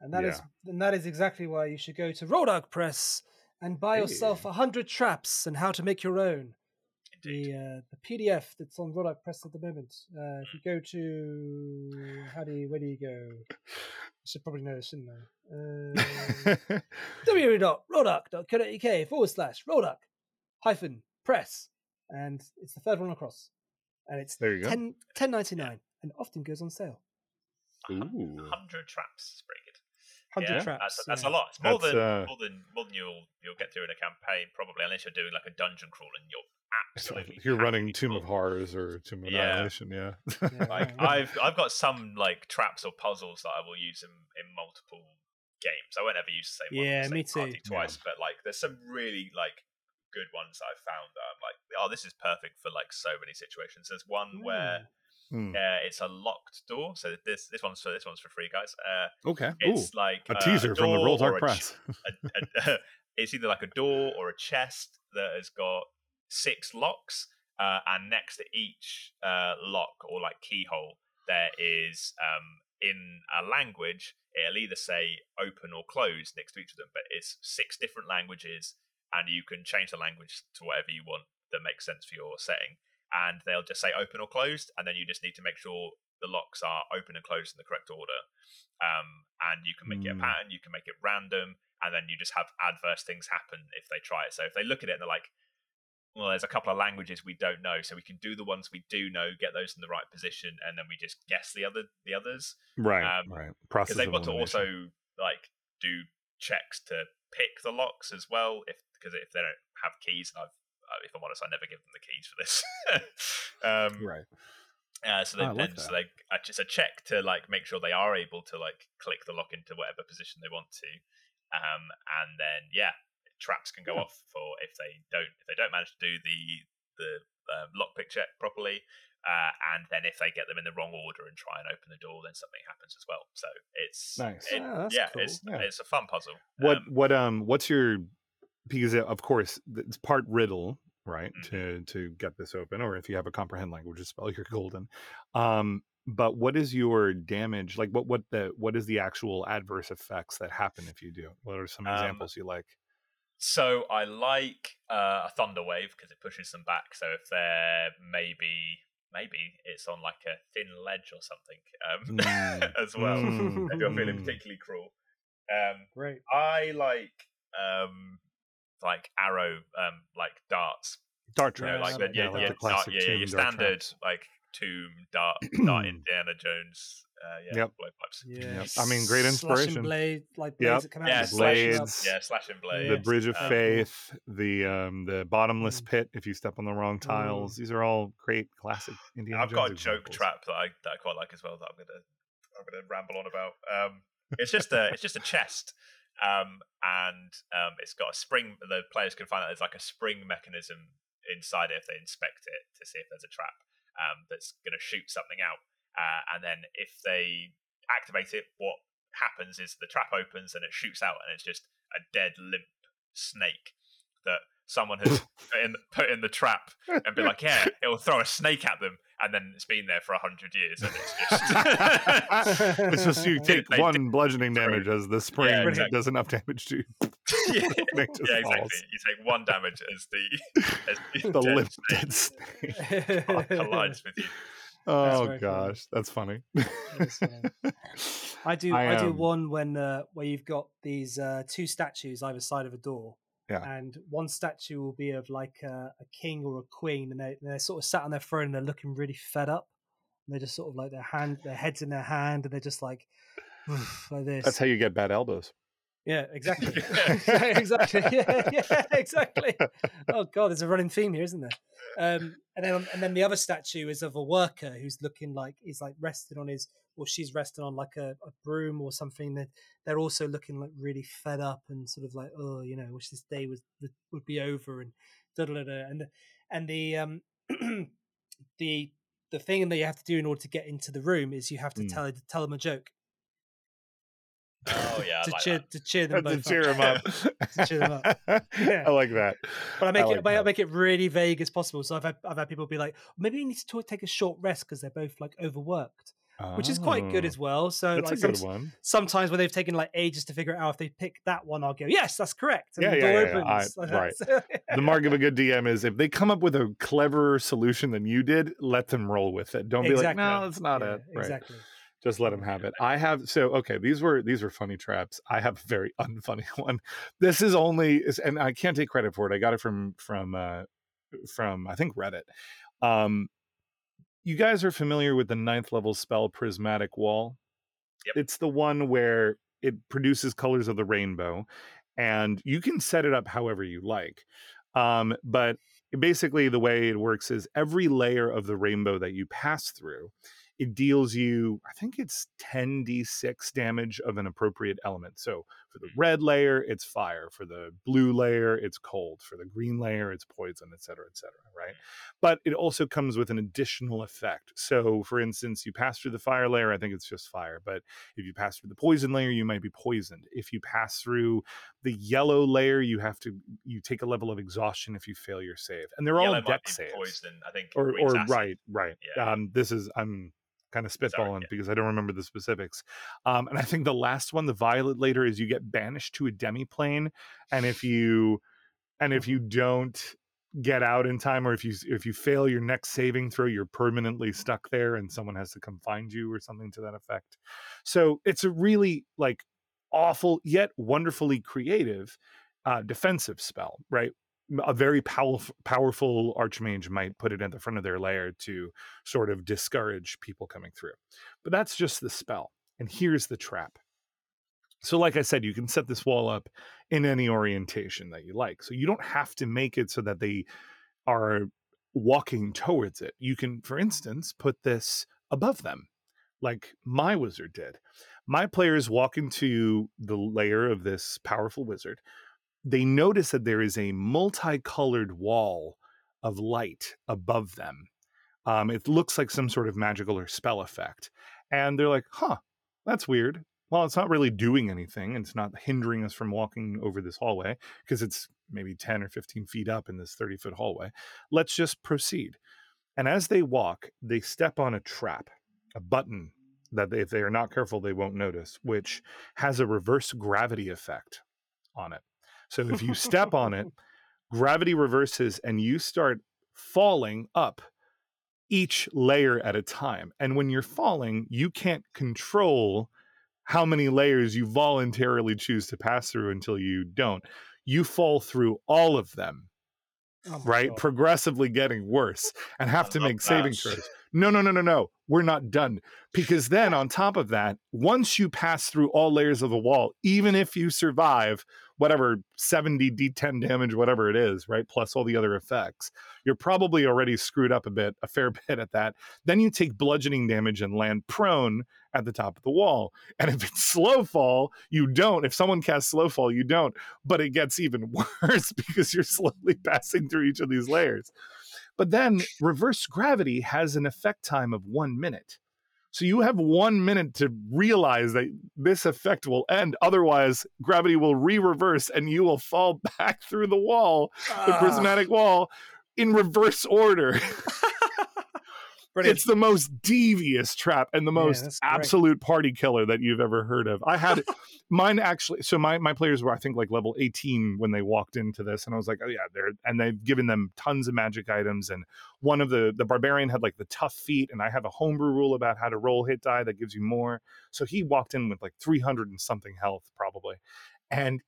And that is Yeah. and that is exactly why you should go to Rolldark Press and buy yourself a hundred traps and how to make your own. Indeed. The uh, the PDF that's on Rolldark Press at the moment. Uh, if you go to how do you where do you go? I should probably know this, shouldn't I? Uh, www.rolldark.co.uk forward slash rolldark hyphen press. And it's the third one across. And it's there you go. 10 10.99 and often goes on sale. Ooh. Hundred traps. It's pretty good. 100 yeah, traps. That's, that's yeah. a lot. It's more That's, than uh, more than more than you'll you'll get through in a campaign probably, unless you're doing like a dungeon crawl and you're absolutely. you're running happily Tomb of. Horrors or Tomb of Yeah. Annihilation, yeah. Yeah, Like. I've I've got some like traps or puzzles that I will use in, in multiple games. I won't ever use the same one. Yeah, in the me too. Twice, but like there's some really like good ones that I've found that I'm like, oh, this is perfect for like so many situations. There's one where Hmm. uh, it's a locked door. So this this one's for this one's for free, guys. Uh, Okay. Ooh, it's like a teaser from the Roll Dark a Press. a, a, it's either like a door or a chest that has got six locks, uh, and next to each uh, lock or like keyhole, there is um, in a language it'll either say open or close next to each of them, but it's six different languages, and you can change the language to whatever you want that makes sense for your setting. And they'll just say open or closed, and then you just need to make sure the locks are open and closed in the correct order. Um, and you can make it a Mm. pattern, you can make it random, and then you just have adverse things happen if they try it. So if they look at it and they're like, well, there's a couple of languages we don't know, so we can do the ones we do know, get those in the right position, and then we just guess the other the others right, um, right. because they've got to also like do checks to pick the locks as well. If because if they don't have keys, I've uh, if I'm honest, I never give them the keys for this. um, Right. uh, so they, Oh, like then, so they uh, it's a check to like make sure they are able to like click the lock into whatever position they want to, um, and then yeah, traps can go Yeah. off for if they don't if they don't manage to do the the um, lockpick check properly, uh, and then if they get them in the wrong order and try and open the door, then something happens as well. So it's Nice. it- Ah, yeah, cool. it's Yeah. it's a fun puzzle. What Um, what um what's your because uh, of course it's part riddle right Mhm. to to get this open or if you have a comprehend language spell you're golden um but what is your damage? Like what what the what is the actual adverse effects that happen if you do? What are some Um, examples you like? So I like uh, a thunder wave because it pushes them back. So if they're maybe maybe it's on like a thin ledge or something um, Mm. as well. Mm. If you're feeling Mm. particularly cruel, um, Great. I like um, like arrow um, like darts. Dart You know, traps. like the, yeah, like yeah, the dart, yeah, yeah, your standard traps. like tomb dart dart Indiana Jones. Uh, yeah, Yep. blowpipes. Yeah. Yep. I mean, great Slashing inspiration. blade, like Yep. blades that come out. Yeah, slash you up. blades. Yeah, slashing blades. the bridge of um, faith, the um, the bottomless Mm. pit if you step on the wrong tiles. These are all great classic Indiana I've got a Jones joke examples. trap that I that I quite like as well that I'm gonna I'm gonna ramble on about. Um, it's just a it's just a chest, um, and um, it's got a spring. The players can find out there's like a spring mechanism inside it if they inspect it to see if there's a trap um, that's gonna shoot something out. Uh, and then if they activate it, what happens is the trap opens and it shoots out, and it's just a dead limp snake that someone has put in put in the trap and be like, yeah, it'll throw a snake at them, and then it's been there for a hundred years, and it's just it's just you take They- one bludgeoning damage as the spring exactly. does enough damage to yeah, Snake just yeah, exactly. falls. You take one damage as the as the, the dead limp snake dead snake. collides with you. Oh very funny. gosh, that's funny. is funny. I do. I, I, do one when uh, where you've got these uh, two statues either side of a door. Yeah. And one statue will be of like a, a king or a queen, and they they're sort of sat on their throne and they're looking really fed up. And they're just sort of like their hand, their heads in their hand, and they're just like like this. That's how you get bad elbows. Yeah, exactly. exactly. Yeah, yeah, exactly. Oh god, there's a running theme here, isn't there? Um, and then and then the other statue is of a worker who's looking like he's like resting on his or she's resting on like a, a broom or something. That they're also looking like really fed up and sort of like oh, you know, wish this day was would, be over and da da da. da. And the, and the um the the thing that you have to do in order to get into the room is you have to Mm. tell tell them a joke Oh yeah, to like cheer that. to cheer them to both cheer up. him up. To cheer them up. Yeah. I like that. But I make I it, like but I make it really vague as possible. So I've had, I've had people be like, oh, maybe you need to take a short rest because they're both like overworked, which is quite good Oh, as well. So That's like a good some- one. sometimes when they've taken like ages to figure it out, if they pick that one, I'll go, yes, that's correct. And Yeah, the yeah, door yeah, yeah. I- like right. that. The mark of a good DM is if they come up with a cleverer solution than you did, let them roll with it. Don't be like, no, that's not Yeah, it. Right. Exactly. Just let them have it. I have so okay. These were these were funny traps. I have a very unfunny one. This is only, and I can't take credit for it. I got it from from uh from I think Reddit. Um, you guys are familiar with the ninth level spell Prismatic Wall. Yep. It's the one where it produces colors of the rainbow, and you can set it up however you like. Um, but basically, the way it works is every layer of the rainbow that you pass through it deals you, I think it's 10d6 damage of an appropriate element. So for the red layer, it's fire. For the blue layer, it's cold. For the green layer, it's poison, et cetera, et cetera, right? But it also comes with an additional effect. So for instance, you pass through the fire layer, I think it's just fire. But if you pass through the poison layer, you might be poisoned. If you pass through the yellow layer, you have to, you take a level of exhaustion if you fail your save. And they're Yellow all deck saves poison. I think or or right right Yeah. um this is i'm kind of spitballing yeah. because i don't remember the specifics um and i think the last one the violet later is you get banished to a demiplane and if you and if you don't get out in time or if you if you fail your next saving throw you're permanently stuck there and someone has to come find you or something to that effect. So it's a really like awful yet wonderfully creative uh defensive spell right a very powerful powerful archmage might put it at the front of their lair to sort of discourage people coming through. But that's just the spell. And here's the trap. So like I said, you can set this wall up in any orientation that you like. So you don't have to make it so that they are walking towards it. You can for instance put this above them like my wizard did. My players walk into the layer of this powerful wizard they notice that there is a multicolored wall of light above them. Um, it looks like some sort of magical or spell effect. And they're like, huh, that's weird. Well, it's not really doing anything. It's not hindering us from walking over this hallway because it's maybe 10 or 15 feet up in this 30 foot hallway. Let's just proceed. And as they walk, they step on a trap. a button that if they are not careful, they won't notice, which has a reverse gravity effect on it. So if you step on it, gravity reverses and you start falling up each layer at a time. And when you're falling, you can't control how many layers you voluntarily choose to pass through until you don't. You fall through all of them, Oh right? God. Progressively getting worse and have to make saving that. throws. No, no, no, no, no. We're not done. Because then on top of that, once you pass through all layers of the wall, even if you survive whatever 70 d10 damage, whatever it is, right? Plus all the other effects, you're probably already screwed up a bit, a fair bit at that. Then you take bludgeoning damage and land prone at the top of the wall. And if it's slow fall, you don't. If someone casts slow fall, you don't. But it gets even worse because you're slowly passing through each of these layers. But then reverse gravity has an effect time of one minute. So you have one minute to realize that this effect will end. Otherwise, gravity will re reverse and you will fall back through the wall, the Ah, prismatic wall, in reverse order. brilliant. It's the most devious trap and the most great. absolute party killer that you've ever heard of. I had mine actually. So my my players were I think like level eighteen when they walked into this, and I was like, oh yeah, they're and they've given them tons of magic items. And one of the the barbarian had like the tough feet, and I have a homebrew rule about how to roll hit die that gives you more. So he walked in with like three hundred and something health probably, and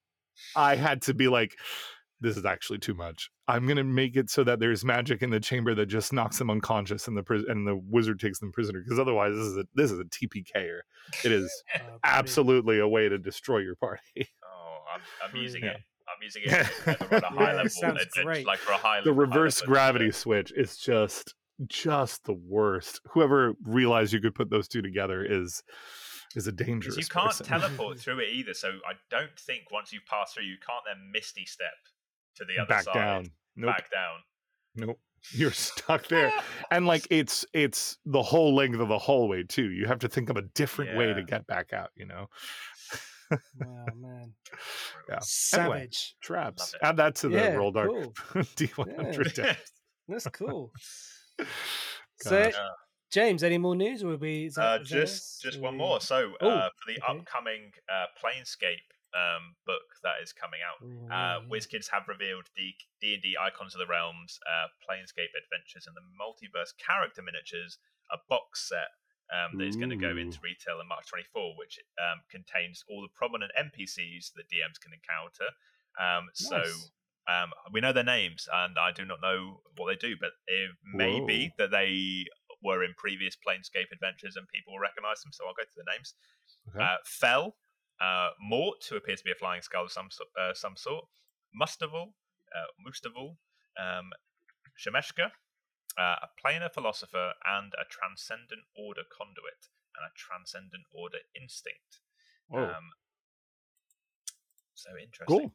I had to be like. This is actually too much. I'm gonna make it so that there's magic in the chamber that just knocks them unconscious, and the pris- and the wizard takes them prisoner. Because otherwise, this is a this is a TPKer. It is Oh, absolutely a way to destroy your party. Oh, I'm, I'm using Yeah. it. I'm using it either on a high level, sounds uh, uh, great. like for a high the level. high reverse level, gravity uh, switch is just just the worst. Whoever realized you could put those two together is is a 'cause dangerous. You can't person. teleport through it either, so I don't think once you've passed through, you can't then misty step to the other back side, down. Nope. back down. Nope. You're stuck there. and like it's it's the whole length of the hallway too. You have to think of a different way to get back out, you know. Oh man, Yeah. savage. Traps. Add that to the Yeah, roll dark cool. D100 deck. That's cool. so, Gosh. James, any more news? Or will be Is that, Uh, is just just one more. So Oh, uh, for the okay. upcoming uh, Planescape um, book that is coming out, Ooh, uh. WizKids have revealed the D and D Icons of the Realms, uh, Planescape Adventures, and the Multiverse character miniatures, a box set um, that is going to go into retail in March 24, which um, contains all the prominent NPCs that DMs can encounter. Um, So Nice. um, we know their names, and I do not know what they do, but it may be that they were in previous Planescape adventures and people will recognize them. So I'll go to the names. Okay. Uh, Fell, uh, Mort, who appears to be a flying skull of some, so- uh, some sort, Mustaval, uh, Mustaval, um, Shemeshka, uh, a planar philosopher, and a transcendent order conduit, and a transcendent order instinct. Um, so interesting. cool.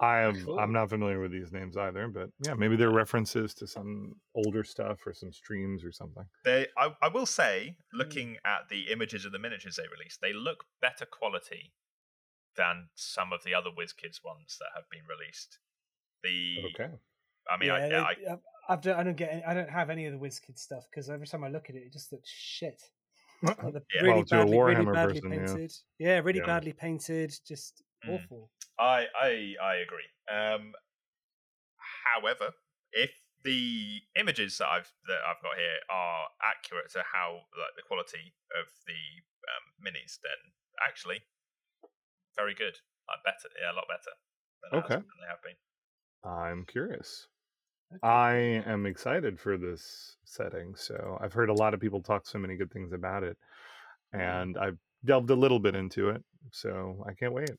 I am Cool. I'm not familiar with these names either, but yeah, maybe they're references to some older stuff or some streams or something. They, I, I will say, looking at the images of the miniatures they released, they look better quality than some of the other WizKids ones that have been released. The, Okay. I mean, yeah, I, they- I, I've- I've don't, I don't get. Any, I don't have any of the WizKid stuff because every time I look at it, it just looks shit. Like the Yeah. really Well, to a badly, really badly person, yeah. painted. Yeah, really Yeah. badly painted. Just Mm. awful. I, I, I agree. Um, however, if the images that I've that I've got here are accurate to how like the quality of the um, minis, then actually very good. Like better, yeah, a lot better. Okay. they have been. I'm curious. Okay. I am excited for this setting. So I've heard a lot of people talk so many good things about it, and I've delved a little bit into it. So I can't wait.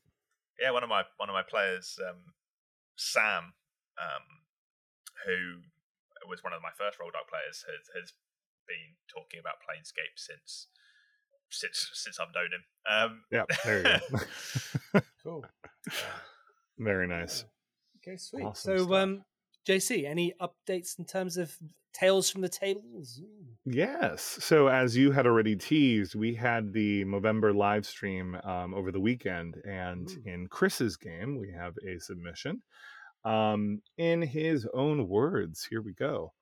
yeah, one of my one of my players, um, Sam, um, who was one of my first Roll Dark players, has has been talking about Planescape since since since I've known him. Um, Yeah, there you go. Cool. Very nice. Okay, sweet. Awesome so, stuff. um, JC, any updates in terms of tales from the tables? Yes. So as you had already teased, we had the Movember live stream um, over the weekend, and Ooh. in Chris's game, we have a submission. Um, in his own words, here we go.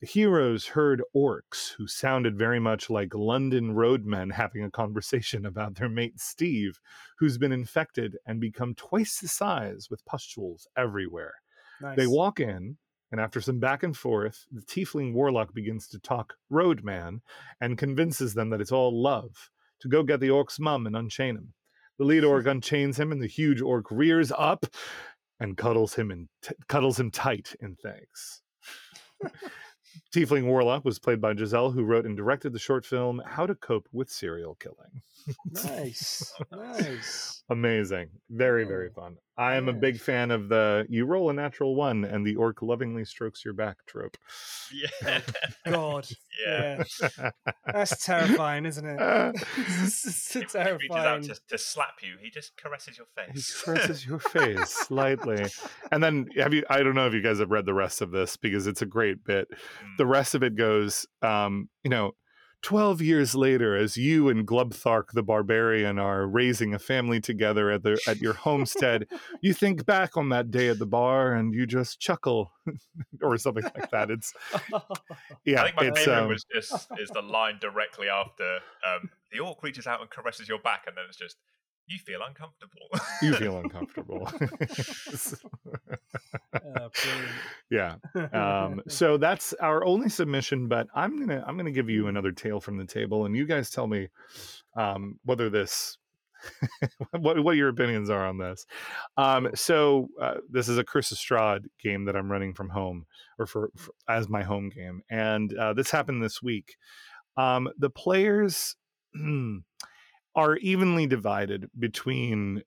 The heroes heard orcs who sounded very much like London roadmen having a conversation about their mate Steve, who's been infected and become twice the size with pustules everywhere. Nice. They walk in, and after some back and forth, the tiefling warlock begins to talk roadman and convinces them that it's all love to go get the orc's mum and unchain him. The lead orc unchains him, and the huge orc rears up and cuddles him and t- cuddles him tight in thanks. Tiefling Warlock was played by Giselle, who wrote and directed the short film How to Cope with Serial Killing. nice. Nice. Amazing. Very, very fun. I am a big fan of the you roll a natural one and the orc lovingly strokes your back trope. Yeah. God. yeah. Yeah. That's terrifying, isn't it? Uh, it's He reaches terrifying. out to, to slap you. He just caresses your face. he face. caresses your face slightly. And then have you I don't know if you guys have read the rest of this because it's a great bit. Mm. the rest of it goes um you know 12 years later as you and glubthark the barbarian are raising a family together at the at your homestead you think back on that day at the bar and you just chuckle or something like that. It's yeah I think my it's favorite um, was just is the line directly after um, the orc reaches out and caresses your back, and then it's just you feel uncomfortable. you feel uncomfortable. Oh, yeah. Um so that's our only submission but i'm gonna i'm gonna give you another tale from the table and you guys tell me um whether this what what your opinions are on this. Um so uh, this is a Curse of Strahd game that i'm running from home or for, for as my home game and uh, this happened this week. Um the players are evenly divided between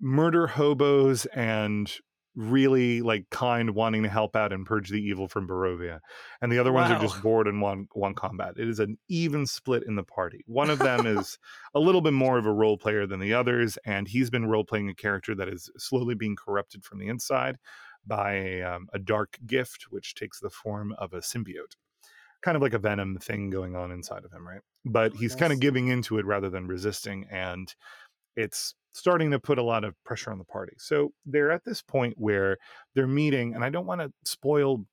murder hobos and really like kind wanting to help out and purge the evil from Barovia. And the other ones are just bored and want one combat. It is an even split in the party. One of them is a little bit more of a role player than the others, and he's been role playing a character that is slowly being corrupted from the inside by um, a dark gift, which takes the form of a symbiote. Kind of like a venom thing going on inside of him, right? But oh, he's kind of giving into it rather than resisting. And it's starting to put a lot of pressure on the party. So they're at this point where they're meeting, and I don't want to spoil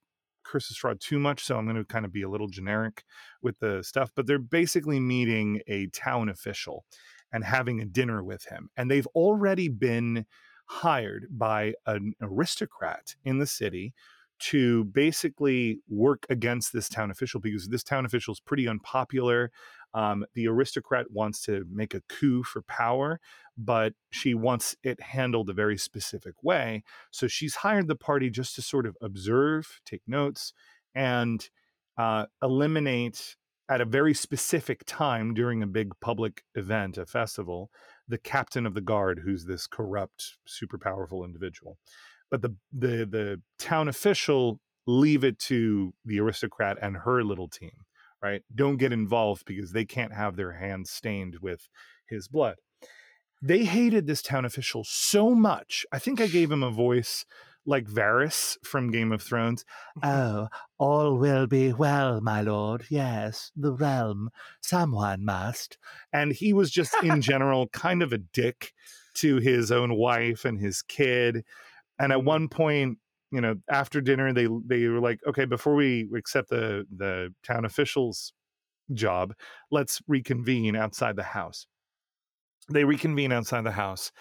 Curse of Strahd too much, so I'm going to kind of be a little generic with the stuff, but they're basically meeting a town official and having a dinner with him. And they've already been hired by an aristocrat in the city to basically work against this town official because this town official is pretty unpopular. Um, the aristocrat wants to make a coup for power, but she wants it handled a very specific way. So she's hired the party just to sort of observe, take notes, and uh, eliminate at a very specific time during a big public event, a festival, the captain of the guard, who's this corrupt, super powerful individual. But the the the town official leave it to the aristocrat and her little team, right? Don't get involved because they can't have their hands stained with his blood. They hated this town official so much. I think I gave him a voice like Varys from Game of Thrones. Mm-hmm. Oh, all will be well, my lord. Yes, the realm. Someone must. And he was just, in general, kind of a dick to his own wife and his kid. And at mm-hmm. one point, you know, after dinner, they they were like, okay, before we accept the the town officials job, let's reconvene outside the house. They reconvene outside the house,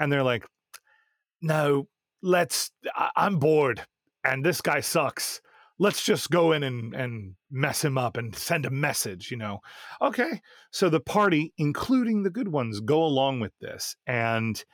and they're like, no, let's. I, I'm bored, and this guy sucks. Let's just go in and and mess him up and send a message. You know, okay. So the party, including the good ones, go along with this, and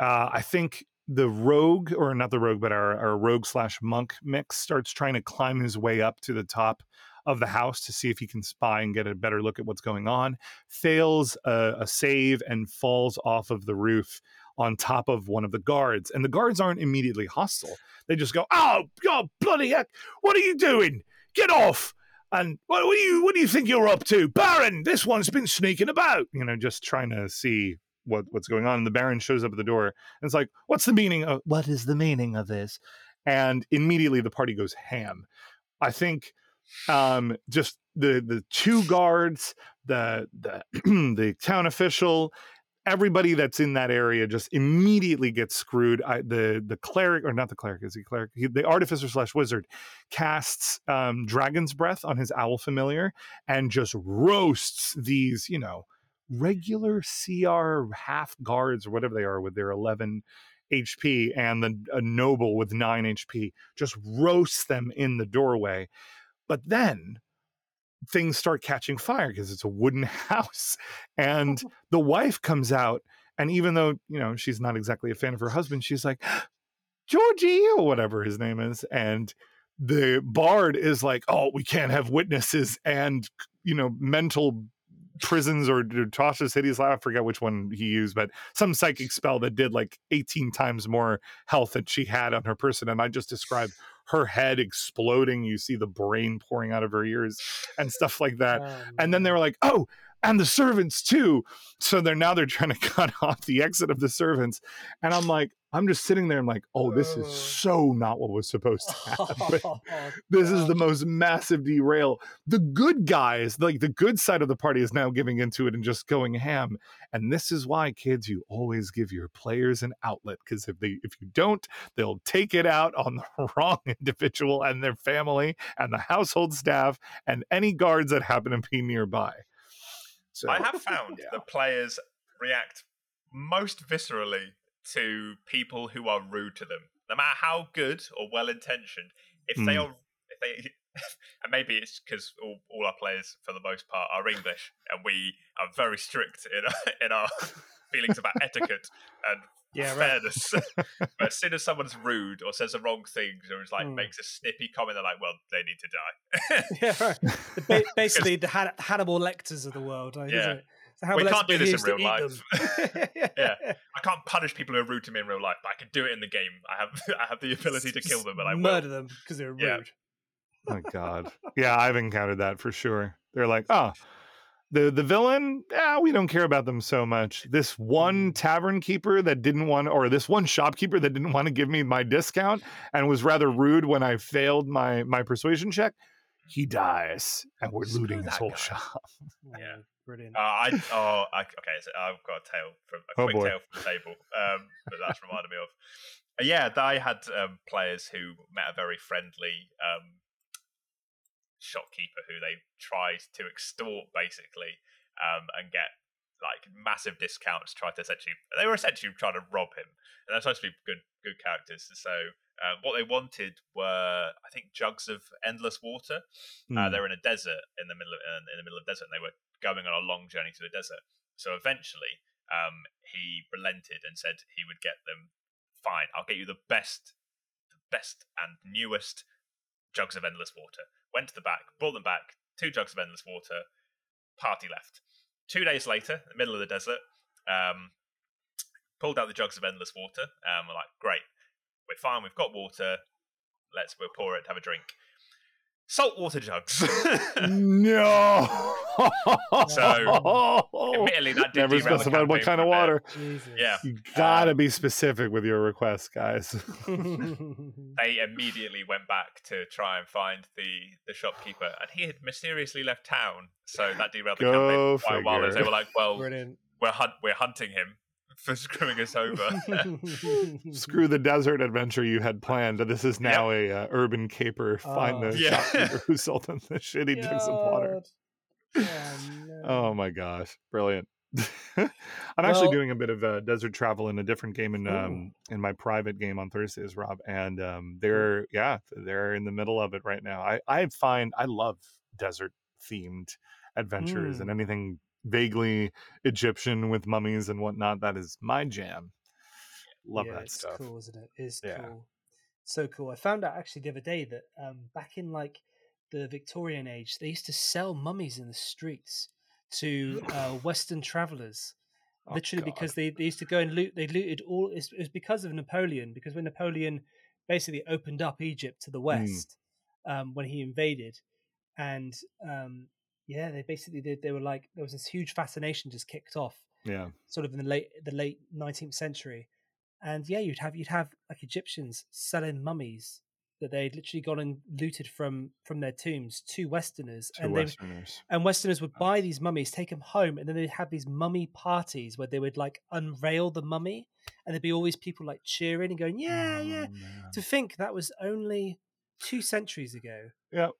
uh, I think the rogue, or not the rogue, but our, our rogue slash monk mix starts trying to climb his way up to the top of the house to see if he can spy and get a better look at what's going on. Fails a, a save and falls off of the roof on top of one of the guards. And the guards aren't immediately hostile. They just go, "Oh, God, bloody heck! What are you doing? Get off!" And what, what do you what do you think you're up to, Baron? This one's been sneaking about. You know, just trying to see what what's going on. And the Baron shows up at the door and it's like, "What's the meaning of what is the meaning of this?" And immediately the party goes ham. I think um just the the two guards the the the town official everybody that's in that area just immediately gets screwed. I, the the cleric or not the cleric is he cleric? He, the artificer slash wizard casts um, dragon's breath on his owl familiar and just roasts these you know regular CR half guards or whatever they are with their eleven HP and the a noble with nine HP just roasts them in the doorway. But then things start catching fire because it's a wooden house and oh. the wife comes out and even though you know she's not exactly a fan of her husband she's like georgie or whatever his name is and the bard is like oh we can't have witnesses and you know mental prisons or Tasha's hideous laugh. I forget which one he used, but some psychic spell that did like 18 times more health than she had on her person. And I just described her head exploding. You see the brain pouring out of her ears and stuff like that. Oh, And then they were like, oh, and the servants too. So they're now they're trying to cut off the exit of the servants. And I'm like, I'm just sitting there. I'm like, oh, this is so not what was supposed to oh, happen. Oh, This is the most massive derail. The good guys, like the good side of the party, is now giving into it and just going ham. And this is why, kids, you always give your players an outlet because if they if you don't, they'll take it out on the wrong individual and their family and the household staff and any guards that happen to be nearby. So I have found Yeah. that players react most viscerally to people who are rude to them, no matter how good or well intentioned. If they Mm. are, if they, and maybe it's because all, all our players, for the most part, are English, and we are very strict in our, in our feelings about etiquette and Yeah, right. fairness. but as soon as someone's rude or says the wrong things or is like Mm. makes a snippy comment, they're like, "Well, they need to die." yeah, right. The ba- basically, the Han- Hannibal Lecters of the world. Like, Yeah. isn't it? So We can't do this in real life. Yeah. I can't punish people who are rude to me in real life, but I can do it in the game. I have I have the ability to kill them, and I will. murder them because they're rude. Yeah. my god yeah i've encountered that for sure they're like oh the the villain yeah we don't care about them so much this Mm. one tavern keeper that didn't want or this one shopkeeper that didn't want to give me my discount and was rather rude when i failed my my persuasion check he dies and we're Screw looting his whole guy. shop Yeah. Brilliant. Uh, I oh I, okay. So I've got a tale from a Oh, quick boy. tale from the table um, that that's reminded me of. Uh, yeah, I had um, players who met a very friendly um, shopkeeper who they tried to extort basically um, and get like massive discounts. Tried to essentially they were essentially trying to rob him, and they're supposed to be good good characters. So uh, what they wanted were I think jugs of endless water. Uh, Hmm. they were in a desert in the middle of in the middle of the desert, and they were going on a long journey to the desert. So eventually, um, he relented and said he would get them. Fine, I'll get you the best, the best and newest jugs of endless water. Went to the back, brought them back, two jugs of endless water. Party left. Two days later, in the middle of the desert, um, pulled out the jugs of endless water. Um, we're like, great, we're fine. We've got water. Let's we'll pour it, have a drink. Saltwater jugs. no So, Admittedly, that did never derail the specified what kind of for a bit. water Jesus. Yeah. you gotta Um, be specific with your requests guys They immediately went back to try and find the, the shopkeeper, and he had mysteriously left town. So that derailed the Go campaign for quite a while. As they were like, "Well, Brilliant. we're hunt- we're hunting him for screwing us over." screw the desert adventure you had planned. This is now a uh, urban caper. Find Oh. the Yeah. shopkeeper who sold them the shitty jugs of water. Oh, no. Oh my gosh, brilliant! I'm actually doing a bit of uh, desert travel in a different game in um, in my private game on Thursdays, Rob, and um, they're yeah they're in the middle of it right now. I I find I love desert themed adventures Mm. and anything vaguely Egyptian with mummies and whatnot. That is my jam. Love yeah, that it's stuff. cool, isn't it? It's Yeah. cool. So cool. I found out actually the other day that um, back in like the Victorian age, they used to sell mummies in the streets to uh, Western travelers. Oh, Literally, God. because they, they used to go and loot. They looted all. It was because of Napoleon. Because when Napoleon basically opened up Egypt to the west, um, when he invaded, and um, yeah, they basically did. They were like there was this huge fascination just kicked off yeah. sort of in the late the late nineteenth century, and yeah, you'd have you'd have like Egyptians selling mummies that they'd literally gone and looted from from their tombs to Westerners, to and they Westerners. and Westerners would buy these mummies, take them home, and then they'd have these mummy parties where they would like unveil the mummy, and there'd be all these people like cheering and going, "Yeah, yeah." Oh, man. To think that was only two centuries ago. Yep.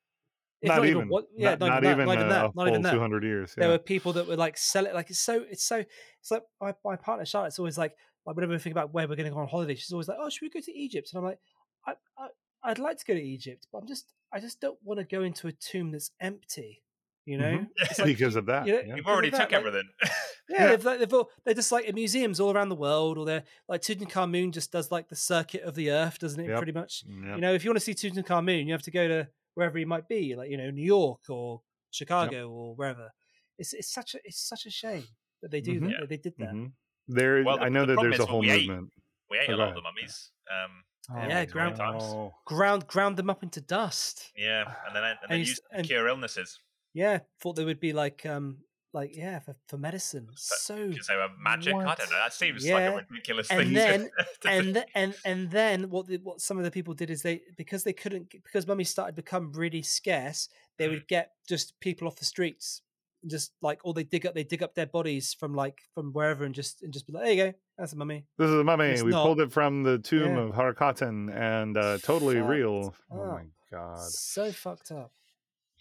If Not, even. what- yeah, not, not that, even. not even uh, that, a not even that. 200 years. There were people that would like sell it. Like it's so, it's so, it's like my, my partner Charlotte's always like, like whenever we think about where we're going to go on holiday, she's always like, oh, should we go to Egypt? And I'm like, I, I, I'd like to go to Egypt, but I'm just, I just don't want to go into a tomb that's empty. You know, Mhm. Like, because of that. you know, yeah. You've already took that, like- everything. yeah, Yeah. They've, like, they've all, they're just like in museums all around the world, or they're like Tutankhamun just does like the circuit of the earth, doesn't it? Yep. Pretty much. Yep. You know, if you want to see Tutankhamun, you have to go to wherever he might be, like you know, New York or Chicago or wherever. It's it's such a it's such a shame that they do Mhm. that. that They did that. Mhm. There, Well, the- I know the that there's a whole we ate. movement. We ate Oh, a lot of the mummies. Um, Yeah, ground- times. Oh. Ground ground them up into dust. Yeah, and then and And then you used to and- cure illnesses Yeah, thought they would be like um like yeah for, for medicine. So because they were magic. I don't know. That seems Yeah, like a ridiculous and thing. to- then- to and do. th- and and then what the, what some of the people did is they because they couldn't because mummies started to become really scarce they Mm. would get just people off the streets just like or they dig up they dig up dead bodies from like from wherever and just and just be like there you go that's a mummy This is a mummy. It's We not. pulled it from the tomb Yeah. of Harakaten and uh, totally Fucked real. Oh my god. so fucked up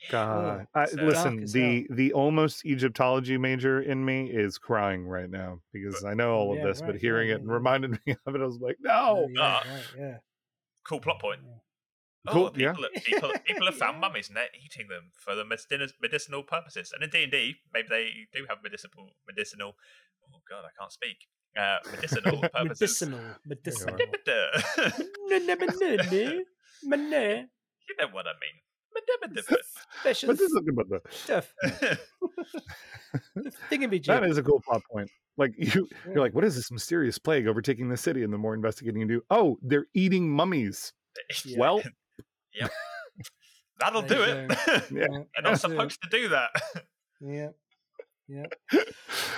God. I, So- listen, Dark as the the almost Egyptology major in me is crying right now because I know all of Yeah, this, but hearing yeah, it yeah, yeah. reminded me of it. I was like, Oh, no. yeah, Ah. right, yeah. cool plot point. Yeah. Cool, Oh, yeah. people, people, people have found mummies and they're eating them for the medicin- medicinal purposes. And in D and D, maybe they do have medicinal, medicinal. Oh god, I can't speak. Uh, medicinal purposes. medicinal medicinal you know what I mean. Special But this is about the, stuff that is a cool plot point. Like you, you're like, what is this mysterious plague overtaking the city? And the more investigating you do, oh, they're eating mummies. Well, yeah. Well, That'll do it. Yeah. They're not supposed to do that. Yeah. Yeah.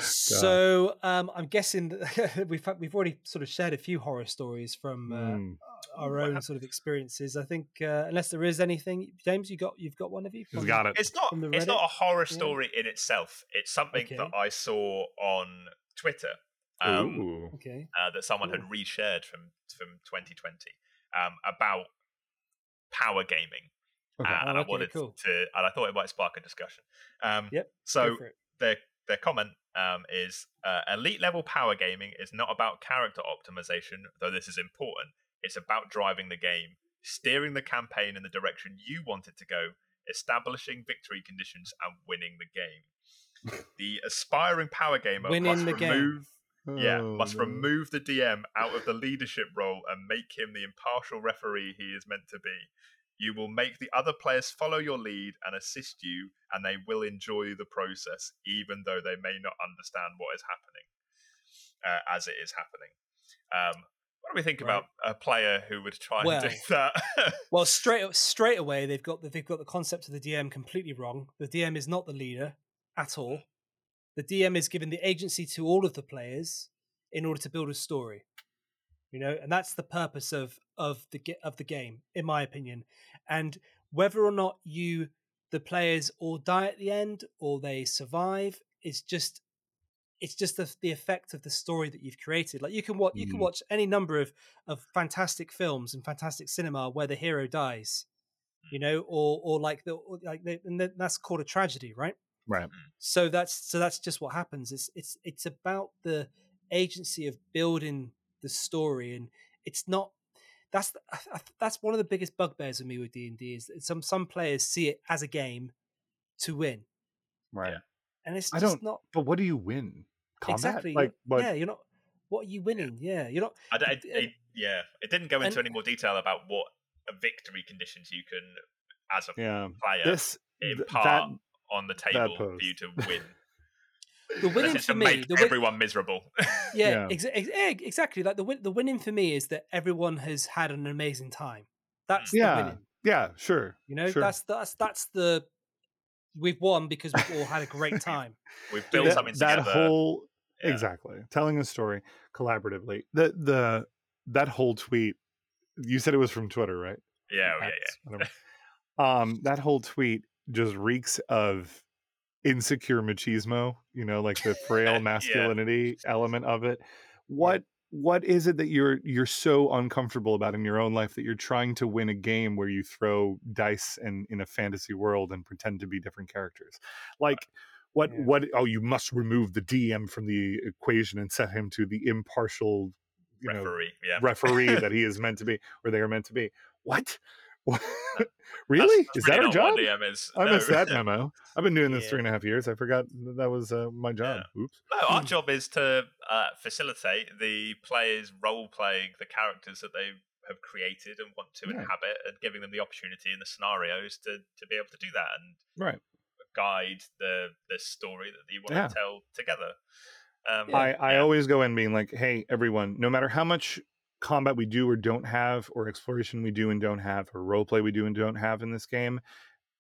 So um, I'm guessing that we've we've already sort of shared a few horror stories from uh, mm, our own sort of experiences. I think uh, unless there is anything, James, you got you've got one of you. he's from- got it. It's not. It's not a horror Yeah. story in itself. It's something Okay. that I saw on Twitter. Um, Okay. uh, that someone had reshared from from 2020 um, about power gaming, Okay. uh, and Oh, I wanted cool. to, and I thought it might spark a discussion. Um, Yep, So for it. their their comment um, is uh, elite level power gaming is not about character optimization, though this is important. It's about driving the game, steering the campaign in the direction you want it to go, establishing victory conditions, and winning the game. the aspiring power gamer Winning must the game. remove yeah, Oh, must no. remove the DM out of the leadership role and make him the impartial referee he is meant to be. You will make the other players follow your lead and assist you, and they will enjoy the process, even though they may not understand what is happening uh, as it is happening. Um, what do we think Right. about a player who would try Well, and do that? Well, straight straight away they've got the, they've got the concept of the DM completely wrong. The DM is not the leader at all. The DM is given the agency to all of the players in order to build a story. You know, and that's the purpose of of the of the game, in my opinion. And whether or not you the players all die at the end or they survive, it's just it's just the, the effect of the story that you've created. Like you can watch you can Mm. watch any number of of fantastic films and fantastic cinema where the hero dies, you know, or or like the like the, and that's called a tragedy, right? Right. So that's so that's just what happens. It's it's it's about the agency of building the story, and it's not. That's the- I- I- that's one of the biggest bugbears of me with D and D is that some some players see it as a game to win, Right. and it's I just don't- not But what do you win? Combat? exactly. Like you're- what? Yeah, you're not. What are you winning? Yeah, you're not. I, don't- it- it- it- yeah, it didn't go into and- any more detail about what victory conditions you can, as a Yeah. player, This th- that on the table for you to win. The winning for to me, make the win, everyone miserable. yeah, Yeah. exa- ex- eh, exactly. Like the win, the winning for me is that everyone has had an amazing time. That's the yeah. winning. Yeah, sure. You know, Sure. that's that's that's the we've won because we've all had a great time. We've built that, something that whole Yeah. exactly telling a story collaboratively. The the that whole tweet you said it was from Twitter, right? Yeah, oh, yeah, Hats, whatever. um, that whole tweet just reeks of insecure machismo. You know, like the frail Yeah. masculinity element of it. What what is it that you're you're so uncomfortable about in your own life that you're trying to win a game where you throw dice and in a fantasy world and pretend to be different characters? Uh, like what Yeah. what oh you must remove the DM from the equation and set him to the impartial you know Referee. Yeah. referee that he is meant to be or they are meant to be. What? What? That's- really? that's is that really our job? what DM is. I No. missed that memo. I've been doing this Yeah. three and a half years. I forgot that, that was uh, my job. Oops. No, our job is to uh, facilitate the players role playing the characters that they have created and want to Yeah. inhabit, and giving them the opportunity and the scenarios to to be able to do that and Right. guide the the story that you want Yeah. to tell together. Um, I, I yeah. always go in being like, hey, everyone, no matter how much combat we do or don't have, or exploration we do and don't have, or role play we do and don't have in this game,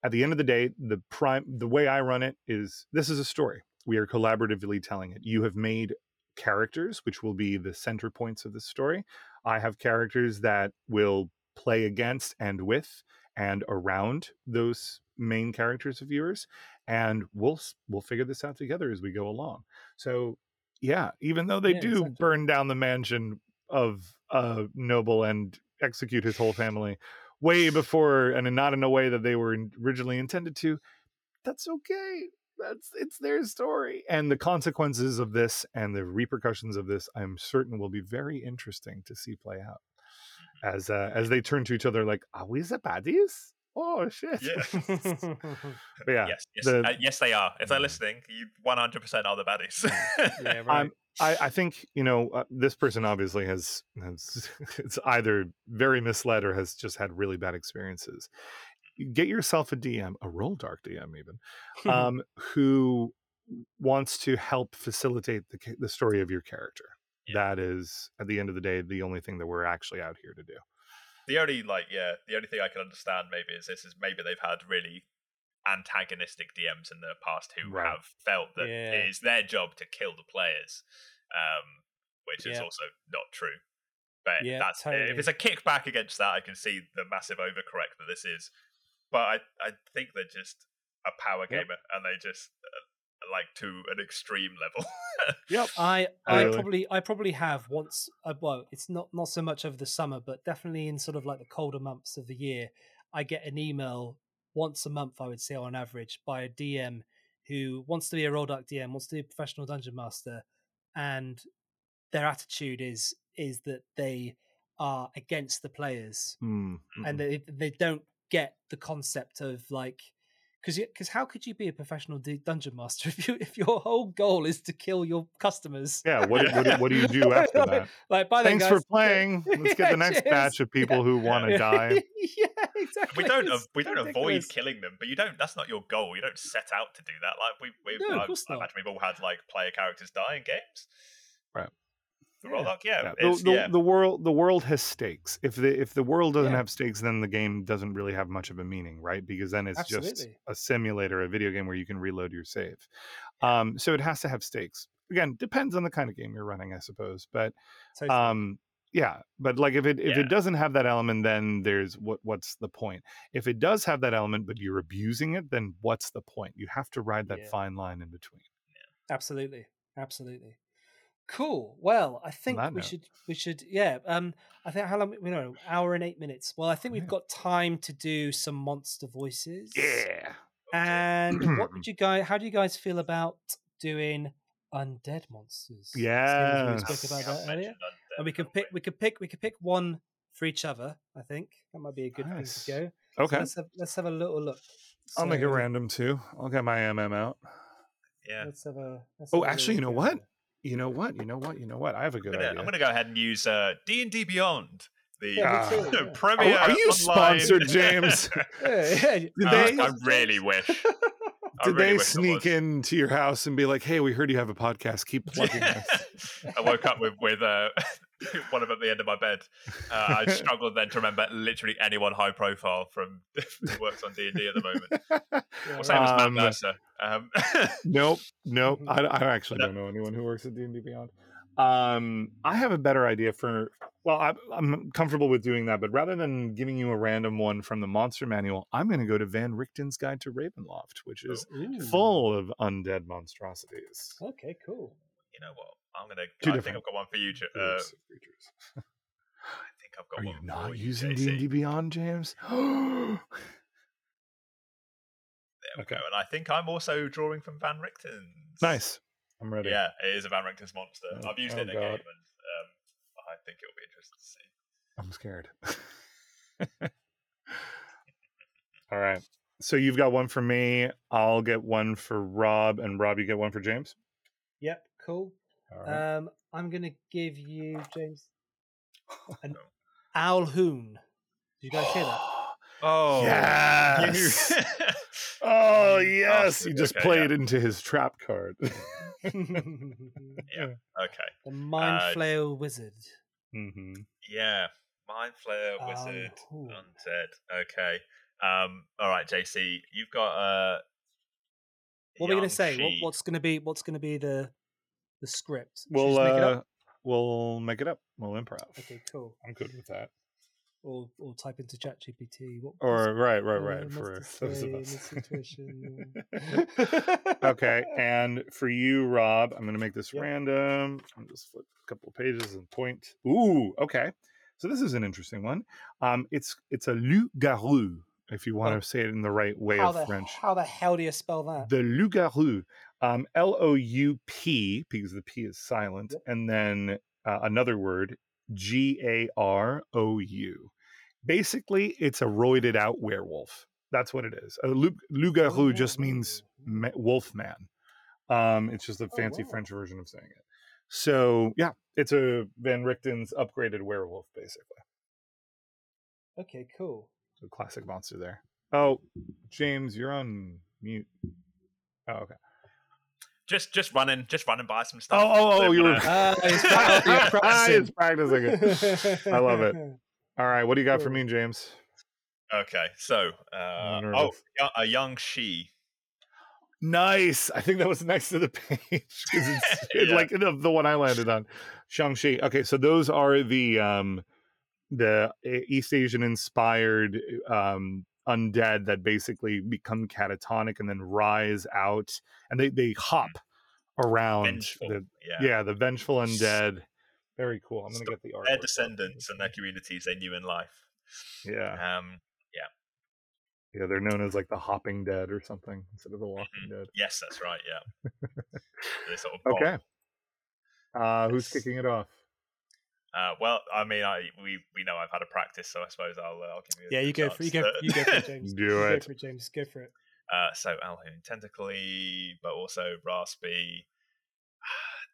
at the end of the day, the prime the way I run it is this is a story. We are collaboratively telling it. You have made characters, which will be the center points of the story. I have characters that will play against and with and around those main characters of yours, and we'll we'll figure this out together as we go along. So yeah, even though they Yeah, do exactly. burn down the mansion of uh Noble and execute his whole family way before and not in a way that they were originally intended to, that's okay. That's it's their story. And the consequences of this and the repercussions of this, I'm certain will be very interesting to see play out. As uh, as they turn to each other like, are we the baddies? Oh shit. Yeah. Yeah, yes, yes, the- uh, yes, they are. If they're listening, you 100% are the baddies. yeah, right. I'm- I, I think you know uh, this person obviously has, has it's either very misled or has just had really bad experiences. Get yourself a DM, a Rolldark DM even, um, who wants to help facilitate the the story of your character. Yeah. That is, at the end of the day, the only thing that we're actually out here to do. the only like yeah the only thing i can understand maybe is this is maybe they've had really antagonistic dms in the past who Right. have felt that Yeah. it is their job to kill the players um which is Yeah. also not true but Yeah, that's totally. if it's a kickback against that i can see the massive overcorrect that this is but i i think they're just a power Yep. gamer and they just uh, like to an extreme level Yep. I I Totally. probably I probably have once. Uh, well, it's not not so much over the summer, but definitely in sort of like the colder months of the year, I get an email once a month. I would say on average by a DM who wants to be a Rolldark DM, wants to be a professional dungeon master, and their attitude is is that they are against the players Hmm. and they they don't get the concept of like because because how could you be a professional d- dungeon master if you if your whole goal is to kill your customers? Yeah. What, do- what, do- what do you do after that? Like, by then, Thanks guys, for playing. Let's get the next cheers. batch of people who want to Yeah. die. yeah, exactly. we don't It's we don't avoid killing them, but you don't. That's not your goal. You don't set out to do that. Like we, we No, of I, course I not. imagine we've all had like player characters die in games. Right. The Yeah. Roll yeah, Yeah, the, the, yeah. the world the world has stakes. If the if the world doesn't Yeah. have stakes, then the game doesn't really have much of a meaning, right? Because then it's just a simulator, a video game where you can reload your save. Um, so it has to have stakes. Again, depends on the kind of game you're running, I suppose. But Totally. um, yeah, but like if it if Yeah. it doesn't have that element, then there's what what's the point? If it does have that element, but you're abusing it, then what's the point? You have to ride that Yeah. fine line in between. Absolutely, absolutely. Cool. Well, I think we note. should we should yeah. Um, I think how long we know hour and eight minutes. Well, I think we've Yeah. got time to do some monster voices. Yeah. And what would you guys? How do you guys feel about doing undead monsters? Seeing as We spoke about Yeah, that earlier, Undead, and we can pick. We could pick. We could pick one for each other. I think that might be a good Nice. thing to go. So Okay. let's have let's have a little look. I'll make it So, random too. I'll get my MM out. Yeah. Let's have a. let's Oh, have a actually, you know what? Here. You know what? You know what? You know what? I have a I'm good gonna, idea. I'm gonna go ahead and use uh, D and D Beyond, the Yeah, me too, Ah. yeah. premier. Are- are you online- sponsored, James? Yeah, yeah. Uh, they- I really wish. Did really they sneak into your house and be like, "Hey, we heard you have a podcast. Keep plugging this." I woke up with with uh, one of them at the end of my bed. Uh, I struggled then to remember literally anyone high profile from who works on D and D at the moment. Well, same as Matt Um, Mercer. Um, nope, nope. Mhm. I, I actually don't know anyone who works at D and D Beyond. Um, I have a better idea for. Well, I, I'm comfortable with doing that, but rather than giving you a random one from the Monster Manual, I'm going to go to Van Richten's Guide to Ravenloft, which is Ooh. full of undead monstrosities. Okay, cool. you know what? I'm gonna. Two I think I've got one for you. Jo- Uh, creatures. I think I've got Are one. you not for using JC. D and D Beyond, James? There we Okay. go. And I think I'm also drawing from Van Richten's. nice. I'm ready. Yeah, it is a Van Richten's monster. Oh, I've used oh it in a game, and um, I think it'll be interesting to see. I'm scared. All right. So you've got one for me. I'll get one for Rob, and Rob, you get one for James. Yep, cool. All right. Um, I'm gonna give you James an Alhoon. Did you guys hear that? Oh, yes. oh yes. bastard. You just Okay, played yeah. into his trap card. yeah. Okay. the mind Uh, Flayer wizard. hmm Yeah. Mind Flayer, Oh, Wizard, cool. Undead. Okay. Um. All right, JC. You've got uh. What are we gonna say? What, what's gonna be? What's gonna be the the script? We We'll make it uh, up? we'll make it up. We'll improv. Okay, cool. I'm good with that. Or or type into ChatGPT. What Or right, right, uh, right. For those say of us. this okay, and for you, Rob, I'm going to make this Yep. random. I'm just flip a couple of pages and point. Ooh, okay. So this is an interesting one. Um, it's it's a loup-garou, if you want Oh. to say it in the right way how of the French. how the hell do you spell that? The loup-garou, um, L O U P, because the P is silent, and then uh, another word, G A R O U. Basically, it's a roided out werewolf. That's what it is. A loup- just means Ooh. wolf man. Um, it's just a Oh, fancy wow. French version of saying it. So yeah, it's a Van Richten's upgraded werewolf, basically. Okay, cool. So classic monster there. Oh, James, you're on mute. Oh, okay. Just, just running, just running by some Oh, stuff. oh, oh, Didn't you were. wanna- Ah, he's pra- you're practicing. He's practicing it. I love it. All right, what do you got for me, James? Okay, so uh, oh, a Jiangshi. Nice. I think that was next to the page because it's it, Yeah. like the, the one I landed on. Jiangshi. Okay, so those are the um the East Asian inspired um undead that basically become catatonic and then rise out and they they hop around Vengeful. the yeah. yeah, the vengeful undead. Very cool. I'm gonna So get the art. Their descendants and their communities they knew in life. Yeah. Um. Yeah, yeah they're known as like the hopping dead or something instead of the walking Mhm. dead. Yes, that's right. Yeah. sort of Okay. Uh who's Yes. kicking it off? Uh, well, I mean, I we we know I've had a practice, so I suppose I'll uh, I'll give you. Yeah, you go for you go to- you go for it, James. Do You Go it. for it, James. Go for it. Uh, so Alhoon, tentacly, but also raspy.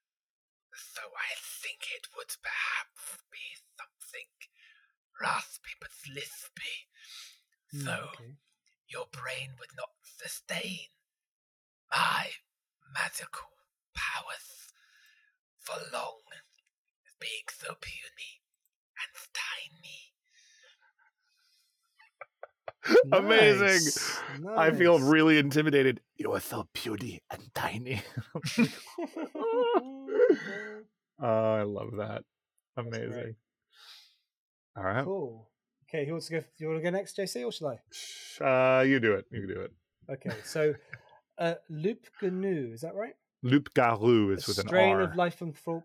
So I think it would perhaps be something raspy but lispy. Hmm, So okay. your brain would not sustain my magical powers for long, being so puny and tiny. Amazing. Nice, I feel really intimidated. You are so puny and tiny. oh, I love that. Amazing. All right. cool. Okay, who wants to go? Do you want to go next, JC, or shall I? Sh- Uh, you do it. You do it. Okay, so uh, Loup Gnu, is that right? Loup Garou A is with an R. strain of life and thought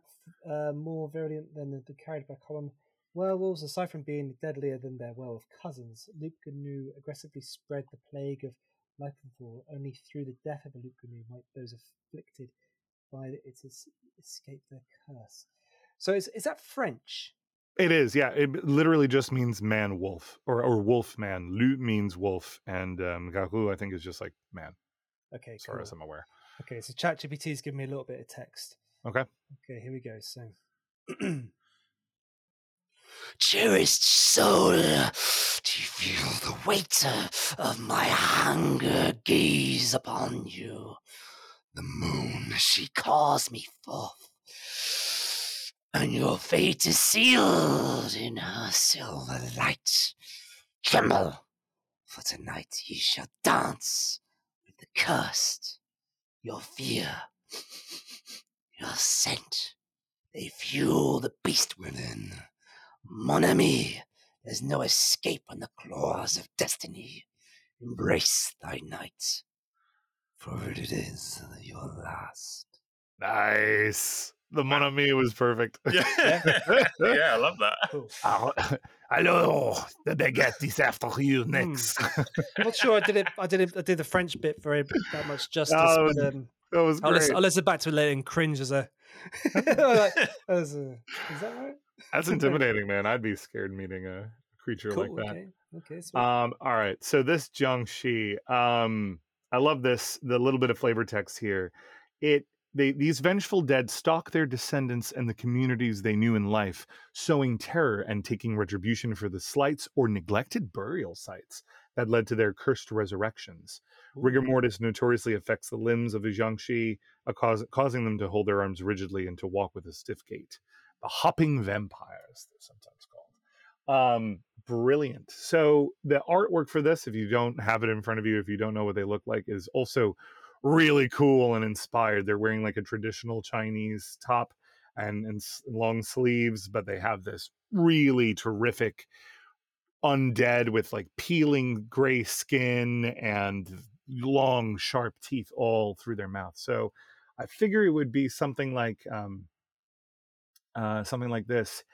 uh, more virulent than the, the carried by column. Werewolves, aside from being deadlier than their werewolf cousins, Loup Gnu aggressively spread the plague of and. Only through the death of a Loup Gnu might those afflicted by it escape their curse. So is is that French? It is, yeah. It literally just means man wolf or or wolf man. Loup means wolf, and um, Garou I think is just like man, Okay, as far cool. as I'm aware. Okay, so ChatGPT is giving me a little bit of text. Okay. Okay, here we go. So, Cherished soul, do you feel the weight uh, of my hunger gaze upon you? The moon, she calls me forth. and your fate is sealed in her silver light. Tremble, for tonight ye shall dance with the cursed. Your fear, your scent, they fuel the beast within. Mon ami, there's no escape on the claws of destiny. Embrace thy night, for it is your last. Nice. The Mon Ami was perfect. Yeah, yeah, I love that. Cool. Hello, the baguette is after you Hmm. next. I'm not sure I did it. I did it. I did the French bit very that much justice. No, but, um, that was I'll, great. listen, I'll listen back to it later and cringe as a. like, as a is that right? That's intimidating, man. I'd be scared meeting a creature Cool. like that. Okay. Okay. Sweet. Um, all right. So this Jiangshi, um, I love this, the little bit of flavor text here. It they these vengeful dead stalk their descendants and the communities they knew in life, sowing terror and taking retribution for the slights or neglected burial sites that led to their cursed resurrections. Rigor mortis notoriously affects the limbs of uh, cause, causing them to hold their arms rigidly and to walk with a stiff gait. The hopping vampires, they're sometimes called. Um, brilliant. So the artwork for this, if you don't have it in front of you, if you don't know what they look like, is also really cool and inspired. They're wearing like a traditional Chinese top and, and long sleeves, but they have this really terrific undead with like peeling gray skin and long sharp teeth all through their mouth. So I figure it would be something like um uh something like this.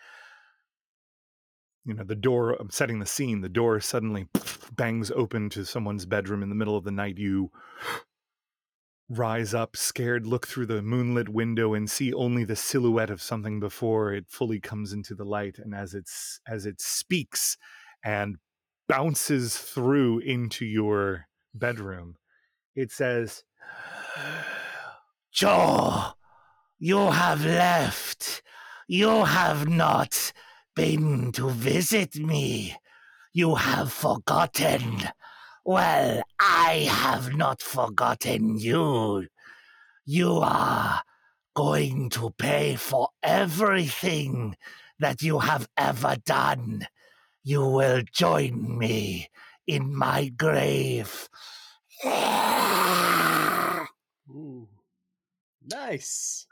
You know, the door I'm setting the scene, the door suddenly bangs open to someone's bedroom in the middle of the night. You rise up, scared, look through the moonlit window and see only the silhouette of something before it fully comes into the light. And as it's as it speaks and bounces through into your bedroom, it says, Joe, you have left. You have not been to visit me. You have forgotten. Well, I have not forgotten you. You are going to pay for everything that you have ever done. You will join me in my grave. Ooh. Nice.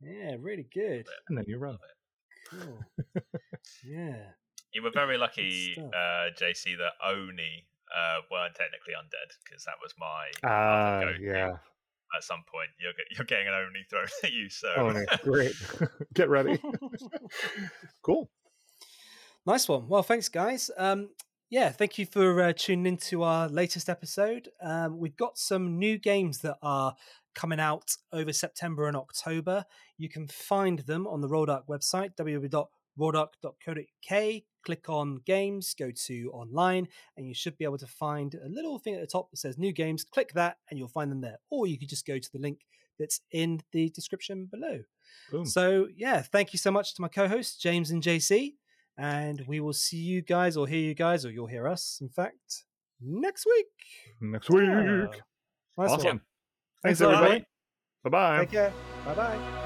Yeah, really good. and then you run. It. Cool. yeah. You were very lucky, uh, JC, that Oni uh, weren't technically undead because that was my Ah, go-to. yeah. at some point. You're get, you're getting an Oni thrown at you, so Oh, no, great. Get ready. cool. Nice one. Well, thanks, guys. Um, yeah, thank you for uh, tuning into our latest episode. Um, we've got some new games that are coming out over September and October. You can find them on the Rolldark website, www.rolldark.co.uk. Click on games, go to online, and you should be able to find a little thing at the top that says new games. Click that, and you'll find them there. Or you could just go to the link that's in the description below. Boom. So, yeah, thank you so much to my co hosts, James and JC. And we will see you guys, or hear you guys, or you'll hear us, in fact, next week. Next week. Yeah. Nice awesome. one. Thanks, a lot, everybody. Bye bye. Take care. Bye bye.